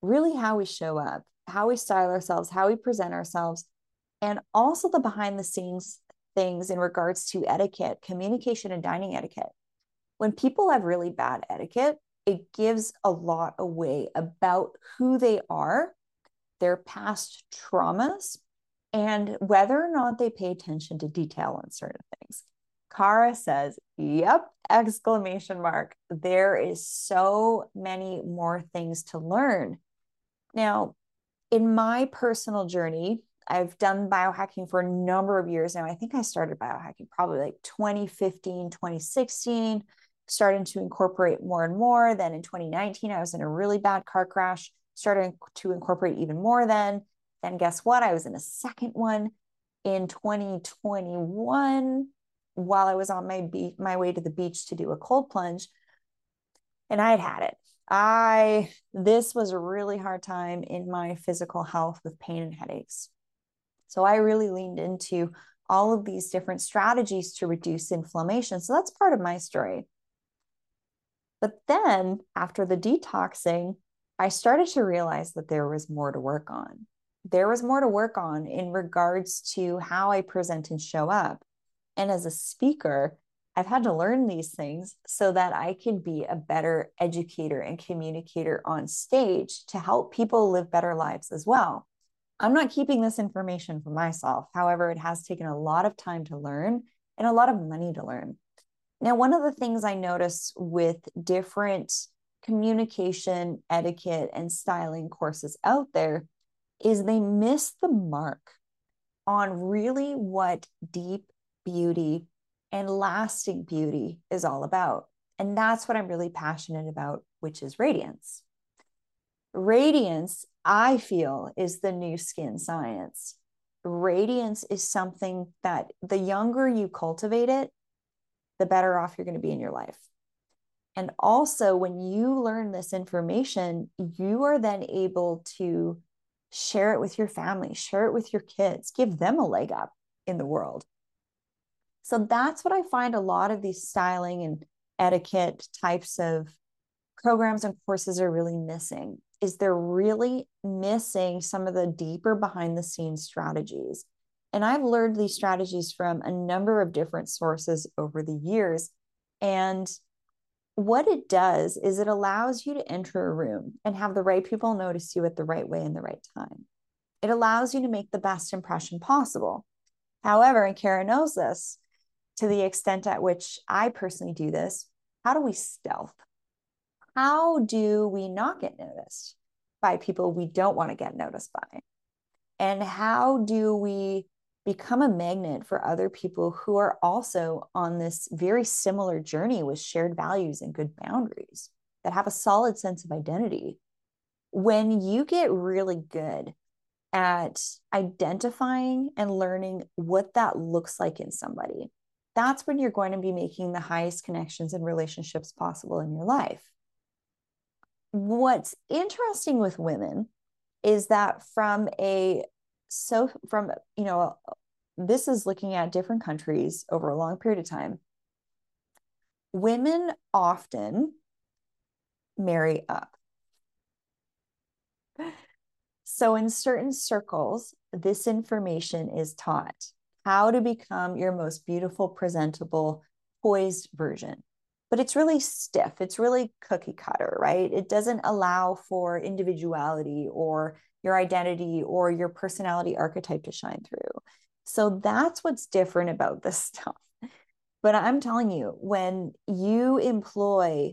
really how we show up, how we style ourselves, how we present ourselves, and also the behind the scenes things in regards to etiquette, communication, and dining etiquette. When people have really bad etiquette, it gives a lot away about who they are, their past traumas, and whether or not they pay attention to detail on certain things. Kara says, Yep, exclamation mark. There is so many more things to learn. Now, in my personal journey, I've done biohacking for a number of years now. I think I started biohacking probably like 2015, 2016, starting to incorporate more and more. Then in 2019, I was in a really bad car crash, starting to incorporate even more then. Then guess what? I was in a second one in 2021 while I was on my be- my way to the beach to do a cold plunge. And I had had it. I this was a really hard time in my physical health with pain and headaches. So I really leaned into all of these different strategies to reduce inflammation. So that's part of my story. But then after the detoxing, I started to realize that there was more to work on. There was more to work on in regards to how I present and show up. And as a speaker, I've had to learn these things so that I can be a better educator and communicator on stage to help people live better lives as well. I'm not keeping this information for myself. However, it has taken a lot of time to learn and a lot of money to learn. Now, one of the things I notice with different communication, etiquette, and styling courses out there is they miss the mark on really what deep beauty and lasting beauty is all about. And that's what I'm really passionate about, which is radiance. Radiance I feel is the new skin science. Radiance is something that the younger you cultivate it, the better off you're going to be in your life. And also, when you learn this information, you are then able to share it with your family, share it with your kids, give them a leg up in the world. So that's what I find a lot of these styling and etiquette types of programs and courses are really missing is they're really missing some of the deeper behind the scenes strategies. And I've learned these strategies from a number of different sources over the years. And what it does is it allows you to enter a room and have the right people notice you at the right way in the right time. It allows you to make the best impression possible. However, and Kara knows this to the extent at which I personally do this, how do we stealth? How do we not get noticed by people we don't want to get noticed by? And how do we become a magnet for other people who are also on this very similar journey with shared values and good boundaries that have a solid sense of identity? When you get really good at identifying and learning what that looks like in somebody, that's when you're going to be making the highest connections and relationships possible in your life what's interesting with women is that from a so from you know this is looking at different countries over a long period of time. Women often marry up. So in certain circles this information is taught. How to become your most beautiful presentable poised version but it's really stiff. It's really cookie cutter, right? It doesn't allow for individuality or your identity or your personality archetype to shine through. So that's what's different about this stuff. But I'm telling you, when you employ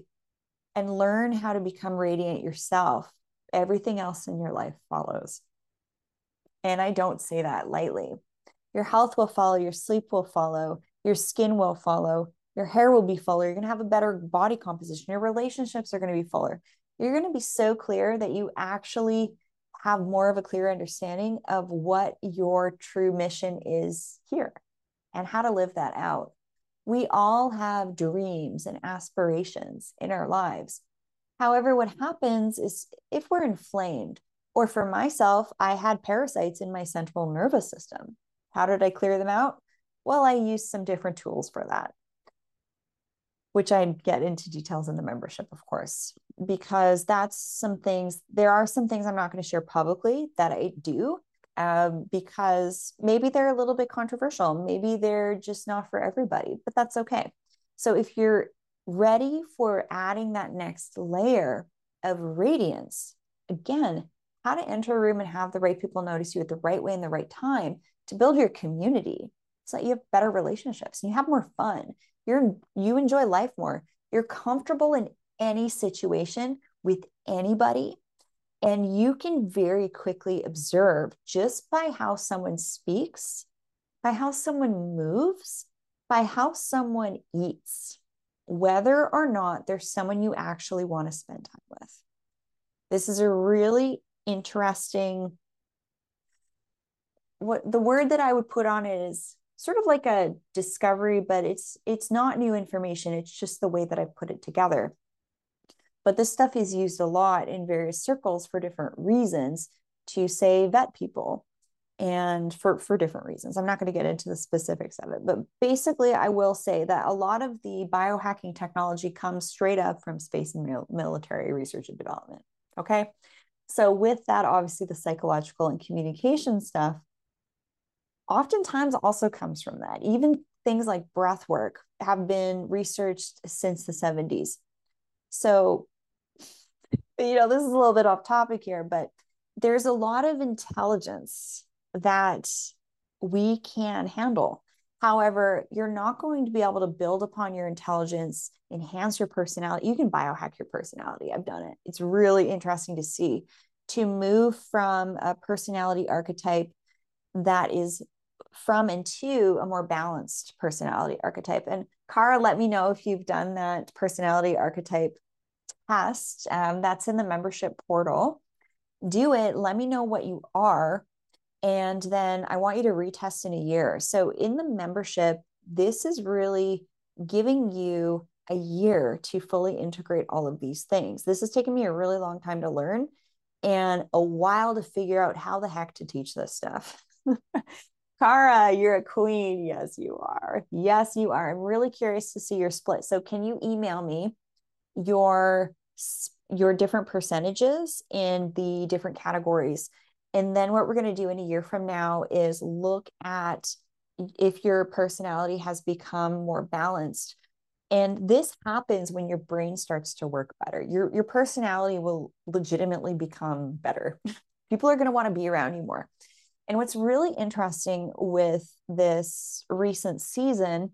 and learn how to become radiant yourself, everything else in your life follows. And I don't say that lightly. Your health will follow, your sleep will follow, your skin will follow, Your hair will be fuller. You're going to have a better body composition. Your relationships are going to be fuller. You're going to be so clear that you actually have more of a clear understanding of what your true mission is here and how to live that out. We all have dreams and aspirations in our lives. However, what happens is if we're inflamed, or for myself, I had parasites in my central nervous system. How did I clear them out? Well, I used some different tools for that, which I get into details in the membership, of course, because that's some things, there are some things I'm not going to share publicly that I do um, because maybe they're a little bit controversial. Maybe they're just not for everybody, but that's okay. So if you're ready for adding that next layer of radiance, again, how to enter a room and have the right people notice you at the right way in the right time to build your community so that you have better relationships and you have more fun. You're you enjoy life more. You're comfortable in any situation with anybody and you can very quickly observe just by how someone speaks, by how someone moves, by how someone eats, whether or not there's someone you actually want to spend time with. This is a really interesting what the word that I would put on it is sort of like a discovery but it's it's not new information. It's just the way that I put it together. But this stuff is used a lot in various circles for different reasons to say vet people and for for different reasons. I'm not going to get into the specifics of it but basically i will say that a lot of the biohacking technology comes straight up from space and military research and development okay? So, with that, obviously, the psychological and communication stuff oftentimes also comes from that. Even things like breath work have been researched since the 70s. So, you know, this is a little bit off topic here, but there's a lot of intelligence that we can handle. However, you're not going to be able to build upon your intelligence, enhance your personality. You can biohack your personality. I've done it. It's really interesting to see to move from a personality archetype that is from and to a more balanced personality archetype. And Kara, let me know if you've done that personality archetype test. Um, that's in the membership portal. Do it. Let me know what you are and then I want you to retest in a year. So in the membership, this is really giving you a year to fully integrate all of these things. This has taken me a really long time to learn and a while to figure out how the heck to teach this stuff. Kara, you're a queen. Yes, you are. Yes, you are. I'm really curious to see your split. So can you email me your your different percentages in the different categories and then what we're going to do in a year from now is look at if your personality has become more balanced. And this happens when your brain starts to work better. Your, your personality will legitimately become better. People are going to want to be around you more. And what's really interesting with this recent season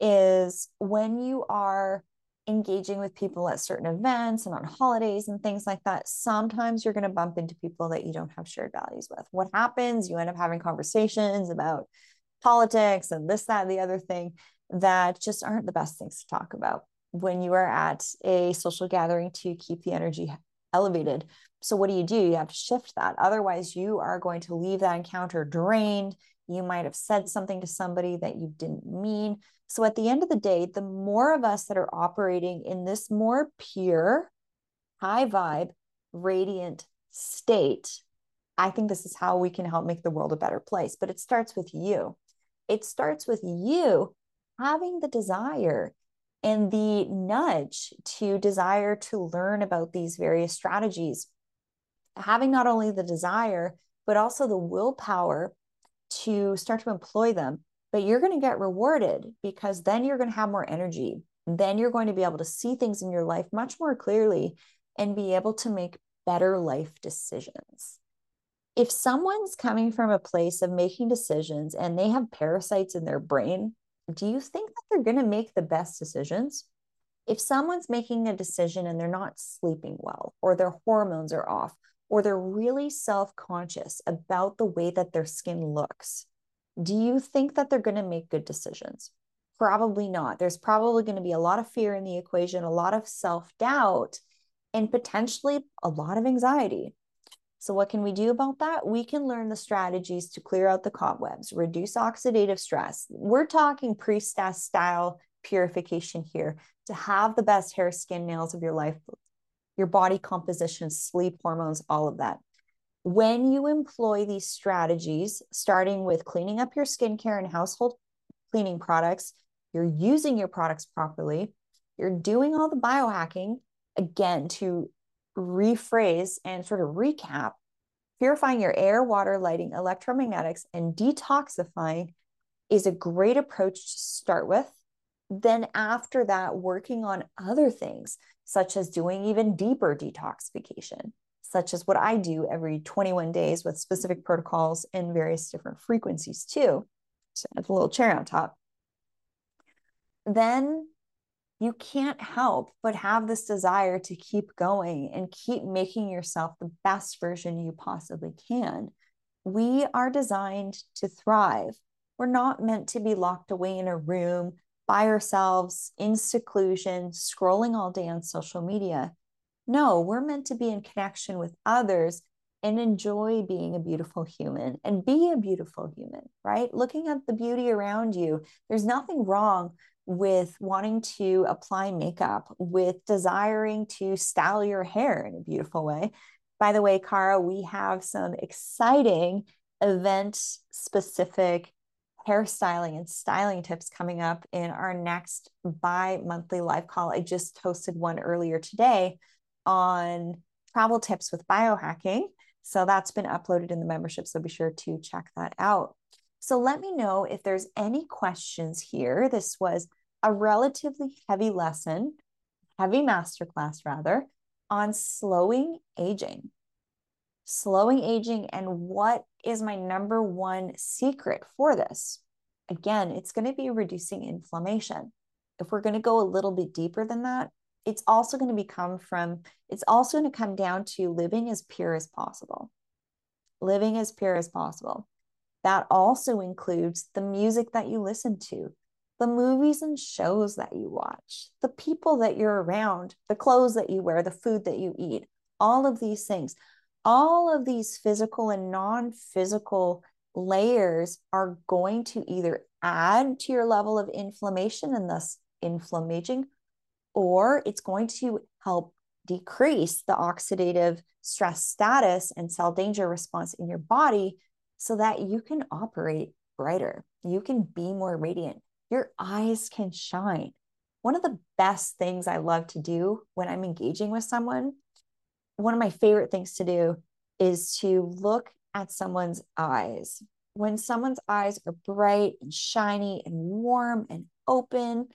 is when you are engaging with people at certain events and on holidays and things like that, sometimes you're going to bump into people that you don't have shared values with. What happens? You end up having conversations about politics and this, that, and the other thing that just aren't the best things to talk about when you are at a social gathering to keep the energy elevated. So, what do you do? You have to shift that. Otherwise, you are going to leave that encounter drained. You might have said something to somebody that you didn't mean. So at the end of the day, the more of us that are operating in this more pure, high vibe, radiant state, I think this is how we can help make the world a better place. But it starts with you. It starts with you having the desire and the nudge to desire to learn about these various strategies. Having not only the desire, but also the willpower to start to employ them but you're going to get rewarded because then you're going to have more energy. Then you're going to be able to see things in your life much more clearly and be able to make better life decisions. If someone's coming from a place of making decisions and they have parasites in their brain, do you think that they're going to make the best decisions? If someone's making a decision and they're not sleeping well, or their hormones are off, or they're really self conscious about the way that their skin looks, do you think that they're going to make good decisions? Probably not. There's probably going to be a lot of fear in the equation, a lot of self doubt, and potentially a lot of anxiety. So, what can we do about that? We can learn the strategies to clear out the cobwebs, reduce oxidative stress. We're talking priestess style purification here to have the best hair, skin, nails of your life, your body composition, sleep, hormones, all of that. When you employ these strategies, starting with cleaning up your skincare and household cleaning products, you're using your products properly, you're doing all the biohacking, again, to rephrase and sort of recap, purifying your air, water, lighting, electromagnetics, and detoxifying is a great approach to start with. Then, after that, working on other things, such as doing even deeper detoxification, such as what I do every 21 days with specific protocols and various different frequencies, too. So, add a little cherry on top. Then you can't help but have this desire to keep going and keep making yourself the best version you possibly can. We are designed to thrive. We're not meant to be locked away in a room by ourselves in seclusion, scrolling all day on social media. No, we're meant to be in connection with others and enjoy being a beautiful human and be a beautiful human, right? Looking at the beauty around you. There's nothing wrong with wanting to apply makeup, with desiring to style your hair in a beautiful way. By the way, Kara, we have some exciting event specific hairstyling and styling tips coming up in our next bi monthly live call. I just hosted one earlier today on travel tips with biohacking. So that's been uploaded in the membership. So be sure to check that out. So let me know if there's any questions here. This was a relatively heavy lesson, heavy masterclass rather, on slowing aging. Slowing aging and what is my number one secret for this? Again, it's going to be reducing inflammation. If we're going to go a little bit deeper than that, it's also going to become from, it's also going to come down to living as pure as possible. Living as pure as possible. That also includes the music that you listen to, the movies and shows that you watch, the people that you're around, the clothes that you wear, the food that you eat, all of these things. All of these physical and non physical layers are going to either add to your level of inflammation and thus inflammaging, or it's going to help decrease the oxidative stress status and cell danger response in your body so that you can operate brighter. You can be more radiant. Your eyes can shine. One of the best things I love to do when I'm engaging with someone, one of my favorite things to do is to look at someone's eyes. When someone's eyes are bright and shiny and warm and open,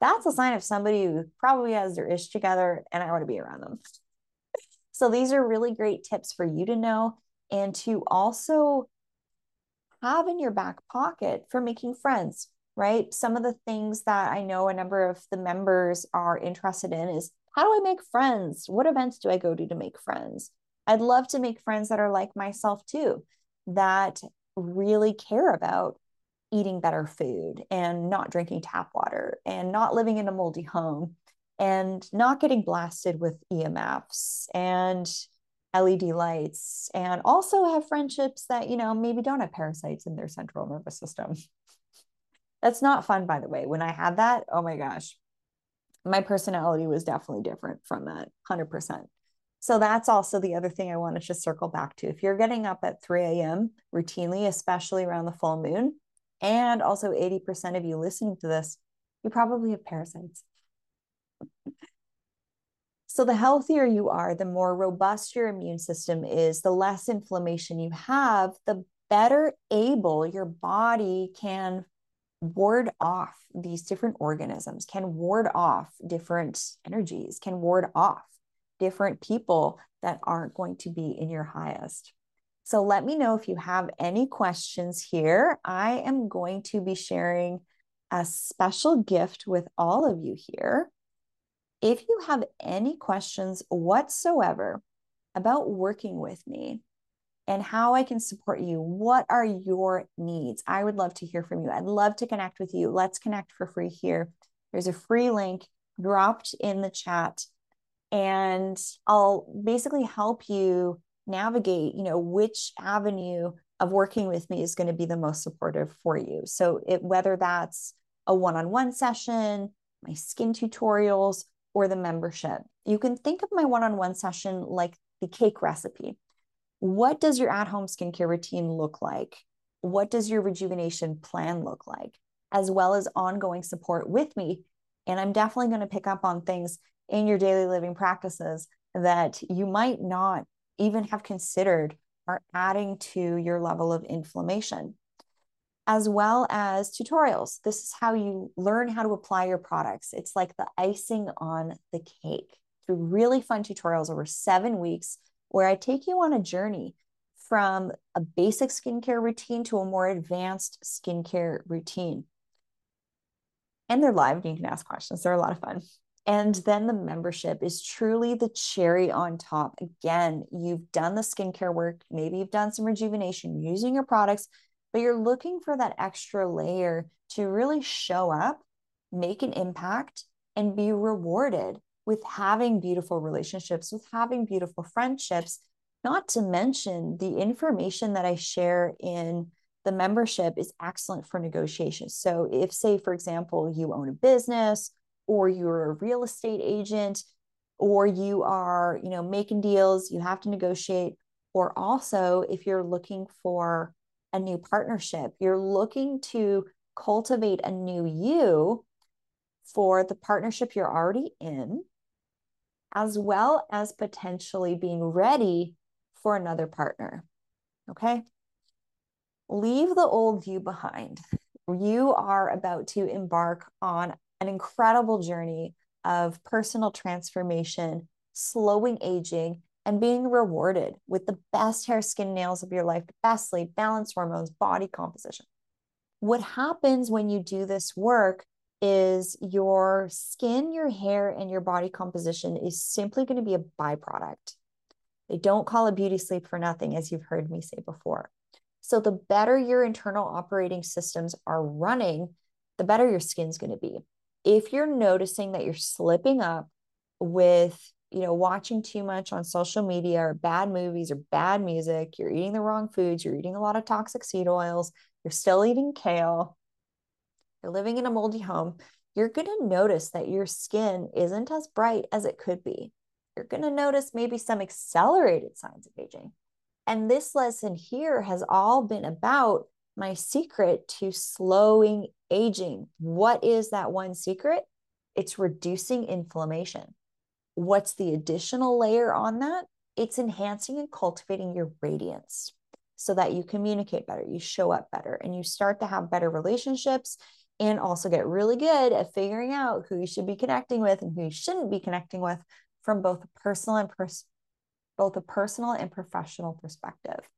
that's a sign of somebody who probably has their ish together and I want to be around them. so these are really great tips for you to know and to also have in your back pocket for making friends, right? Some of the things that I know a number of the members are interested in is how do I make friends? What events do I go to to make friends? I'd love to make friends that are like myself too, that really care about eating better food and not drinking tap water and not living in a moldy home and not getting blasted with EMFs and LED lights and also have friendships that, you know, maybe don't have parasites in their central nervous system. That's not fun, by the way. When I had that, oh my gosh, my personality was definitely different from that 100%. So that's also the other thing I wanted to just circle back to. If you're getting up at 3 a.m. routinely, especially around the full moon, and also 80% of you listening to this, you probably have parasites. So, the healthier you are, the more robust your immune system is, the less inflammation you have, the better able your body can ward off these different organisms, can ward off different energies, can ward off different people that aren't going to be in your highest. So, let me know if you have any questions here. I am going to be sharing a special gift with all of you here. If you have any questions whatsoever about working with me, and how I can support you. What are your needs? I would love to hear from you. I'd love to connect with you. Let's connect for free here. There's a free link dropped in the chat and I'll basically help you navigate, you know, which avenue of working with me is going to be the most supportive for you. So it whether that's a one-on-one session, my skin tutorials, or the membership. You can think of my one-on-one session like the cake recipe. What does your at-home skincare routine look like? What does your rejuvenation plan look like? As well as ongoing support with me. And I'm definitely going to pick up on things in your daily living practices that you might not even have considered are adding to your level of inflammation, as well as tutorials. This is how you learn how to apply your products. It's like the icing on the cake through really fun tutorials over seven weeks, where I take you on a journey from a basic skincare routine to a more advanced skincare routine. And they're live and you can ask questions. They're a lot of fun. And then the membership is truly the cherry on top. Again, you've done the skincare work, maybe you've done some rejuvenation using your products, but you're looking for that extra layer to really show up, make an impact, and be rewarded with having beautiful relationships, with having beautiful friendships, not to mention the information that I share in the membership is excellent for negotiations. So, if, say, for example, you own a business, or you're a real estate agent or you are you know making deals you have to negotiate or also if you're looking for a new partnership. You're looking to cultivate a new you for the partnership you're already in as well as potentially being ready for another partner okay? Leave the old you behind. You are about to embark on an incredible journey of personal transformation, slowing aging, and being rewarded with the best hair, skin, nails of your life, best sleep, balanced hormones, body composition. What happens when you do this work is your skin, your hair, and your body composition is simply going to be a byproduct. They don't call it beauty sleep for nothing, as you've heard me say before. So, the better your internal operating systems are running, the better your skin's going to be if you're noticing that you're slipping up with you know watching too much on social media or bad movies or bad music you're eating the wrong foods you're eating a lot of toxic seed oils you're still eating kale you're living in a moldy home you're going to notice that your skin isn't as bright as it could be you're going to notice maybe some accelerated signs of aging and this lesson here has all been about my secret to slowing aging. What is that one secret? It's reducing inflammation. What's the additional layer on that? It's enhancing and cultivating your radiance so that you communicate better, you show up better, and you start to have better relationships and also get really good at figuring out who you should be connecting with and who you shouldn't be connecting with from both a personal and pers- both a personal and professional perspective.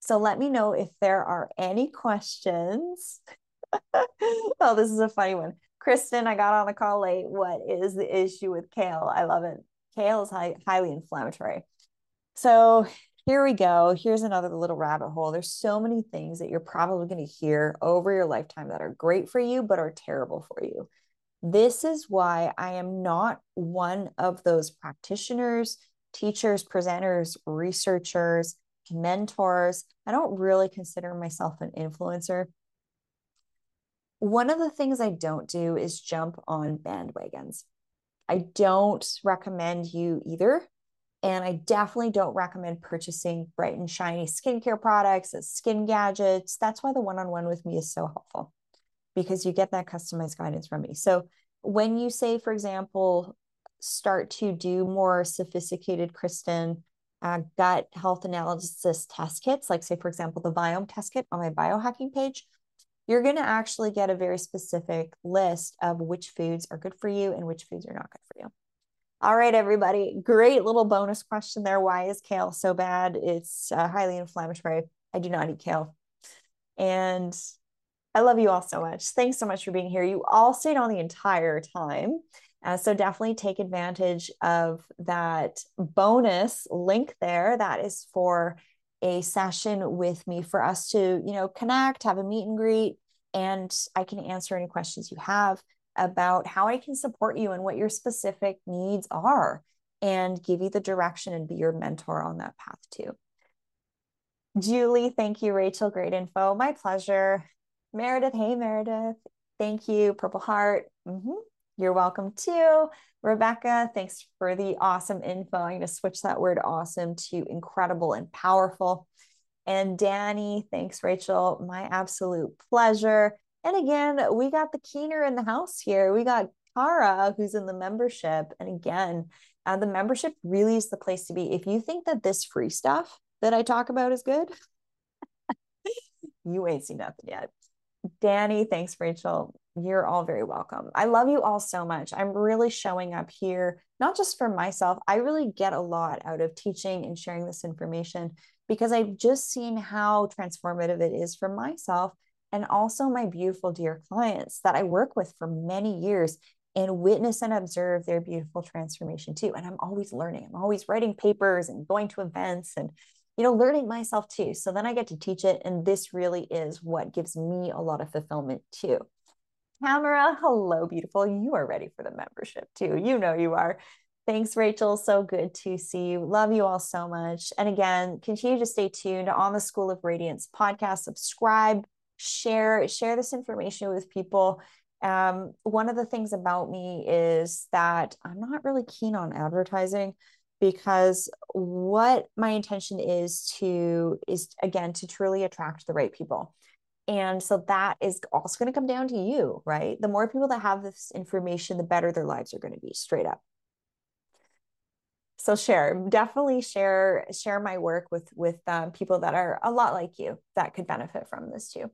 So let me know if there are any questions. oh, this is a funny one. Kristen, I got on the call late. What is the issue with kale? I love it. Kale is high, highly inflammatory. So here we go. Here's another little rabbit hole. There's so many things that you're probably going to hear over your lifetime that are great for you, but are terrible for you. This is why I am not one of those practitioners, teachers, presenters, researchers mentors. I don't really consider myself an influencer. One of the things I don't do is jump on bandwagons. I don't recommend you either. And I definitely don't recommend purchasing bright and shiny skincare products as skin gadgets. That's why the one on one with me is so helpful because you get that customized guidance from me. So, when you say, for example, start to do more sophisticated Kristen uh, gut health analysis test kits, like say, for example, the Viome test kit on my biohacking page, you're going to actually get a very specific list of which foods are good for you and which foods are not good for you. All right, everybody. Great little bonus question there. Why is kale so bad? It's uh, highly inflammatory. I do not eat kale. And I love you all so much. Thanks so much for being here. You all stayed on the entire time. Uh, so definitely take advantage of that bonus link there. That is for a session with me for us to, you know, connect, have a meet and greet, and I can answer any questions you have about how I can support you and what your specific needs are and give you the direction and be your mentor on that path too. Julie, thank you. Rachel, great info. My pleasure. Meredith, hey, Meredith. Thank you. Purple Heart. Mm-hmm. You're welcome too. Rebecca, thanks for the awesome info. I'm going to switch that word awesome to incredible and powerful. And Danny, thanks, Rachel. My absolute pleasure. And again, we got the keener in the house here. We got Kara, who's in the membership. And again, uh, the membership really is the place to be. If you think that this free stuff that I talk about is good, you ain't seen nothing yet. Danny, thanks, Rachel. You're all very welcome. I love you all so much. I'm really showing up here, not just for myself. I really get a lot out of teaching and sharing this information because I've just seen how transformative it is for myself and also my beautiful dear clients that I work with for many years and witness and observe their beautiful transformation too. And I'm always learning. I'm always writing papers and going to events and you know learning myself too. So then I get to teach it and this really is what gives me a lot of fulfillment too. Tamara, hello beautiful. You are ready for the membership too. You know you are. Thanks, Rachel. So good to see you. Love you all so much. And again, continue to stay tuned on the School of Radiance podcast. Subscribe, share share this information with people um, one of the things about me is that i'm not really keen on advertising because what my intention is to is again to truly attract the right people and so that is also going to come down to you right the more people that have this information the better their lives are going to be straight up so share definitely share share my work with with um, people that are a lot like you that could benefit from this too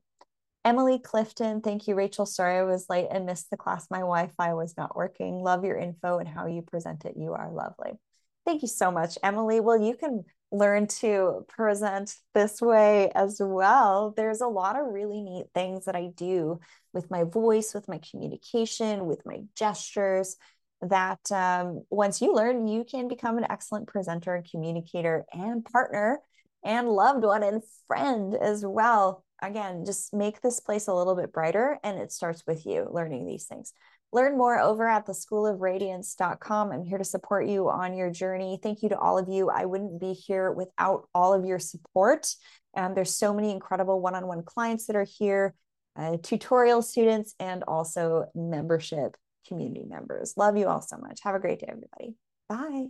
Emily Clifton, thank you, Rachel. Sorry I was late and missed the class. My Wi Fi was not working. Love your info and how you present it. You are lovely. Thank you so much, Emily. Well, you can learn to present this way as well. There's a lot of really neat things that I do with my voice, with my communication, with my gestures. That um, once you learn, you can become an excellent presenter and communicator and partner and loved one and friend as well again, just make this place a little bit brighter. And it starts with you learning these things. Learn more over at the schoolofradiance.com. I'm here to support you on your journey. Thank you to all of you. I wouldn't be here without all of your support. And there's so many incredible one on one clients that are here, uh, tutorial students, and also membership community members. Love you all so much. Have a great day, everybody. Bye.